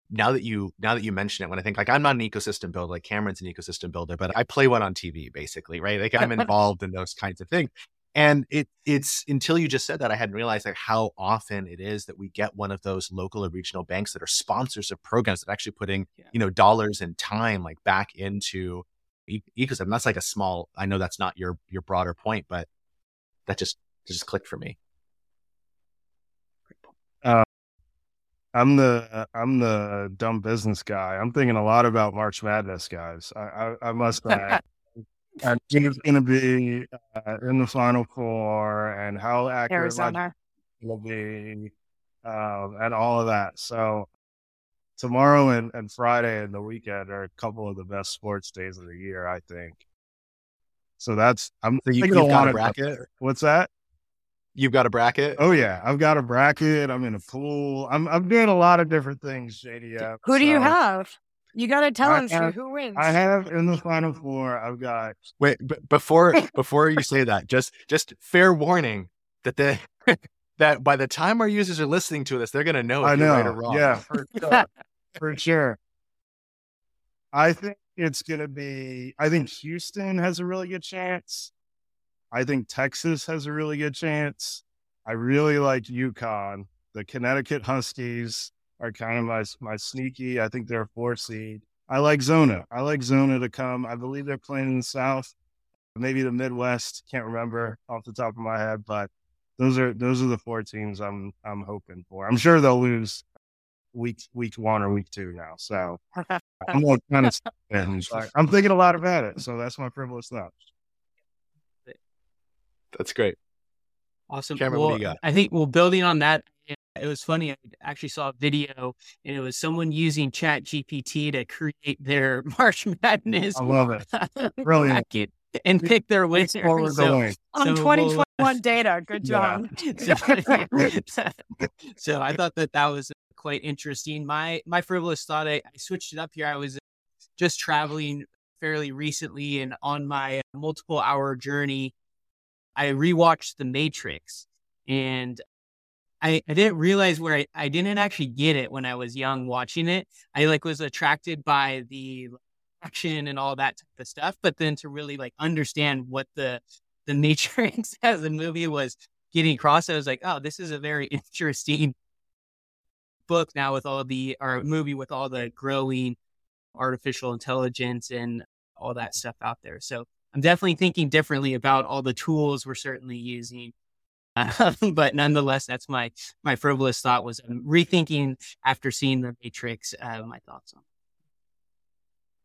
now that you now that you mention it, when I think like I'm not an ecosystem builder, like Cameron's an ecosystem builder, but I play one on TV basically, right? Like I'm involved in those kinds of things. And it it's until you just said that I hadn't realized like how often it is that we get one of those local or regional banks that are sponsors of programs that are actually putting yeah. you know dollars and time like back into ecosystem. That's like a small. I know that's not your your broader point, but that just just clicked for me. Uh, I'm the I'm the dumb business guy. I'm thinking a lot about March Madness, guys. I I, I must say. and he's going to be uh, in the final four and how accurate Arizona will be um, and all of that. So tomorrow and, and Friday and the weekend are a couple of the best sports days of the year, I think. So that's I'm so you, have got a bracket. What's that? You've got a bracket. Oh yeah, I've got a bracket. I'm in a pool. I'm I'm doing a lot of different things, JDM. Who so. do you have? You got to tell I us have, who wins. I have in the final four. I've got. Wait, b- before before you say that, just just fair warning that the that by the time our users are listening to this, they're going to know if I know. you're right or wrong. Yeah, for sure. I think it's going to be. I think Houston has a really good chance. I think Texas has a really good chance. I really like UConn, the Connecticut Huskies are kind of my my sneaky. I think they're a four seed. I like Zona. I like Zona to come. I believe they're playing in the South, maybe the Midwest. Can't remember off the top of my head, but those are those are the four teams I'm I'm hoping for. I'm sure they'll lose week week one or week two now. So I'm more kind of I'm thinking a lot about it. So that's my frivolous thought. That's great. Awesome. Cameron, well, I think well, building on that, it was funny. I actually saw a video and it was someone using Chat GPT to create their March Madness. I love it. Brilliant. And pick their winners. So, on so 2021 we'll, data. Good job. Yeah. so, so, I thought that that was quite interesting. My my frivolous thought, I, I switched it up here. I was just traveling fairly recently and on my multiple hour journey, I rewatched The Matrix and I, I didn't realize where I, I didn't actually get it when I was young watching it. I like was attracted by the action and all that type of stuff, but then to really like understand what the the Matrix as a movie was getting across, I was like, oh, this is a very interesting book now with all the or movie with all the growing artificial intelligence and all that stuff out there. So I'm definitely thinking differently about all the tools we're certainly using but nonetheless, that's my my frivolous thought was um, rethinking after seeing the Matrix. Uh, my thoughts on.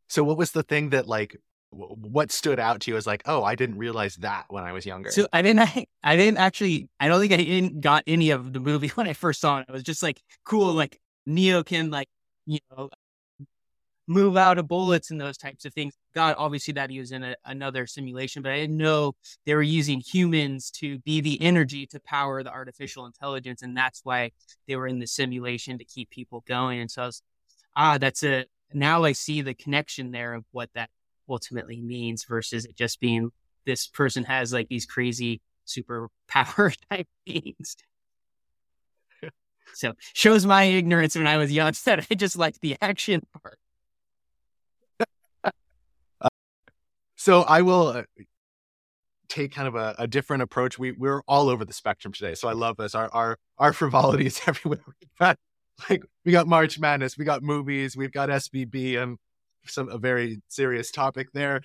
So, what was the thing that like? What stood out to you as like, oh, I didn't realize that when I was younger. So I didn't, I, I didn't actually, I don't think I didn't got any of the movie when I first saw it. I was just like, cool, like Neo can like, you know, move out of bullets and those types of things. God, obviously that he was in a, another simulation, but I didn't know they were using humans to be the energy to power the artificial intelligence. And that's why they were in the simulation to keep people going. And so I was, ah, that's a, now I see the connection there of what that ultimately means versus it just being this person has like these crazy superpower type beings. so shows my ignorance when I was young that I just liked the action part. So I will uh, take kind of a, a, different approach. We we're all over the spectrum today, so I love this. Our our our frivolity is everywhere. We got like we got March Madness, we got movies, we've got SVB, and some a very serious topic there.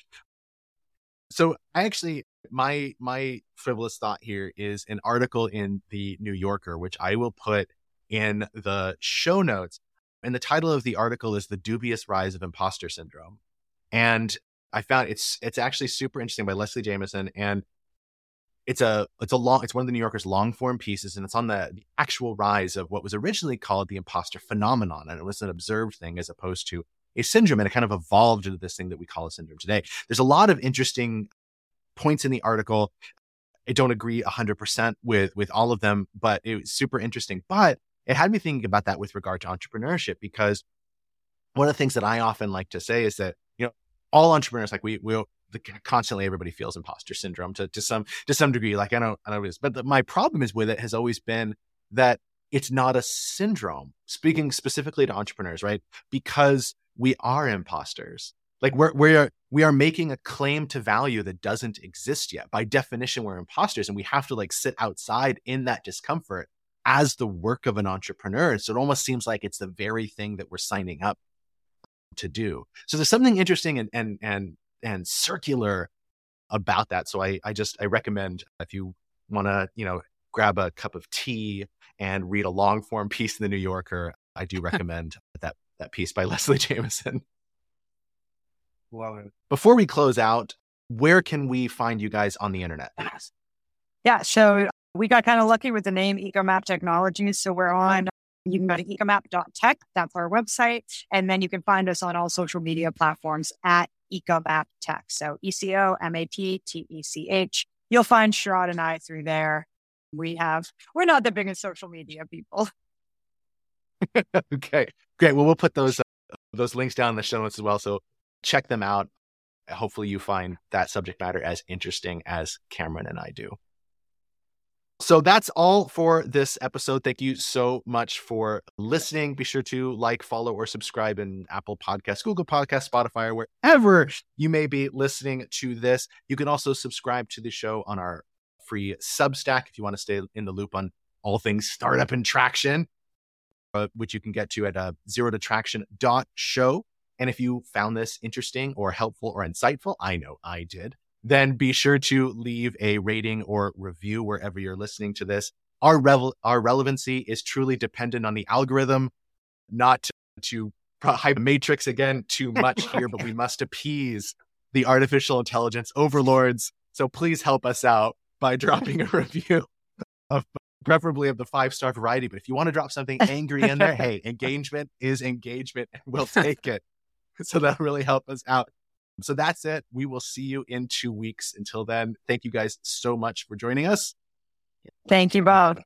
So I actually my my frivolous thought here is an article in the New Yorker, which I will put in the show notes. And the title of the article is "The Dubious Rise of Imposter Syndrome." And I found it's it's actually super interesting by Leslie Jamison, and it's a it's a long it's one of the New Yorker's long form pieces, and it's on the, the actual rise of what was originally called the imposter phenomenon, and it was an observed thing as opposed to a syndrome, and it kind of evolved into this thing that we call a syndrome today. There's a lot of interesting points in the article. I don't agree 100% with with all of them, but it was super interesting. But it had me thinking about that with regard to entrepreneurship because one of the things that I often like to say is that you know all entrepreneurs like we we constantly everybody feels imposter syndrome to, to some to some degree. Like I don't I don't know but the, my problem is with it has always been that it's not a syndrome. Speaking specifically to entrepreneurs, right? Because we are imposters. Like we're we're we are making a claim to value that doesn't exist yet. By definition, we're imposters, and we have to like sit outside in that discomfort as the work of an entrepreneur. So it almost seems like it's the very thing that we're signing up to do. So there's something interesting and and and and circular about that. So I, I just I recommend if you want to you know grab a cup of tea and read a long form piece in the New Yorker, I do recommend that that piece by Leslie Jamison. Love it. Before we close out, where can we find you guys on the internet? Yeah, so we got kind of lucky with the name EcoMap Technologies. So we're on you can go to ecomap.tech. That's our website. And then you can find us on all social media platforms at EcoMap Tech. So E C O M A P T E C H. You'll find Sherrod and I through there. We have, we're not the biggest social media people. okay, great. Well, we'll put those uh, those links down in the show notes as well. So check them out. Hopefully, you find that subject matter as interesting as Cameron and I do. So that's all for this episode. Thank you so much for listening. Be sure to like, follow, or subscribe in Apple Podcasts, Google Podcasts, Spotify, or wherever you may be listening to this. You can also subscribe to the show on our free Substack if you want to stay in the loop on all things startup and traction, uh, which you can get to at uh, zero to traction dot show. And if you found this interesting or helpful or insightful, I know I did then be sure to leave a rating or review wherever you're listening to this. Our revel- our relevancy is truly dependent on the algorithm, not to, hype matrix again too much here, but we must appease the artificial intelligence overlords. So please help us out by dropping a review of preferably of the five star variety. But if you want to drop something angry in there, hey, engagement is engagement and we'll take it. So that'll really help us out. So that's it. We will see you in two weeks. Until then, thank you guys so much for joining us. Thank you, Bob.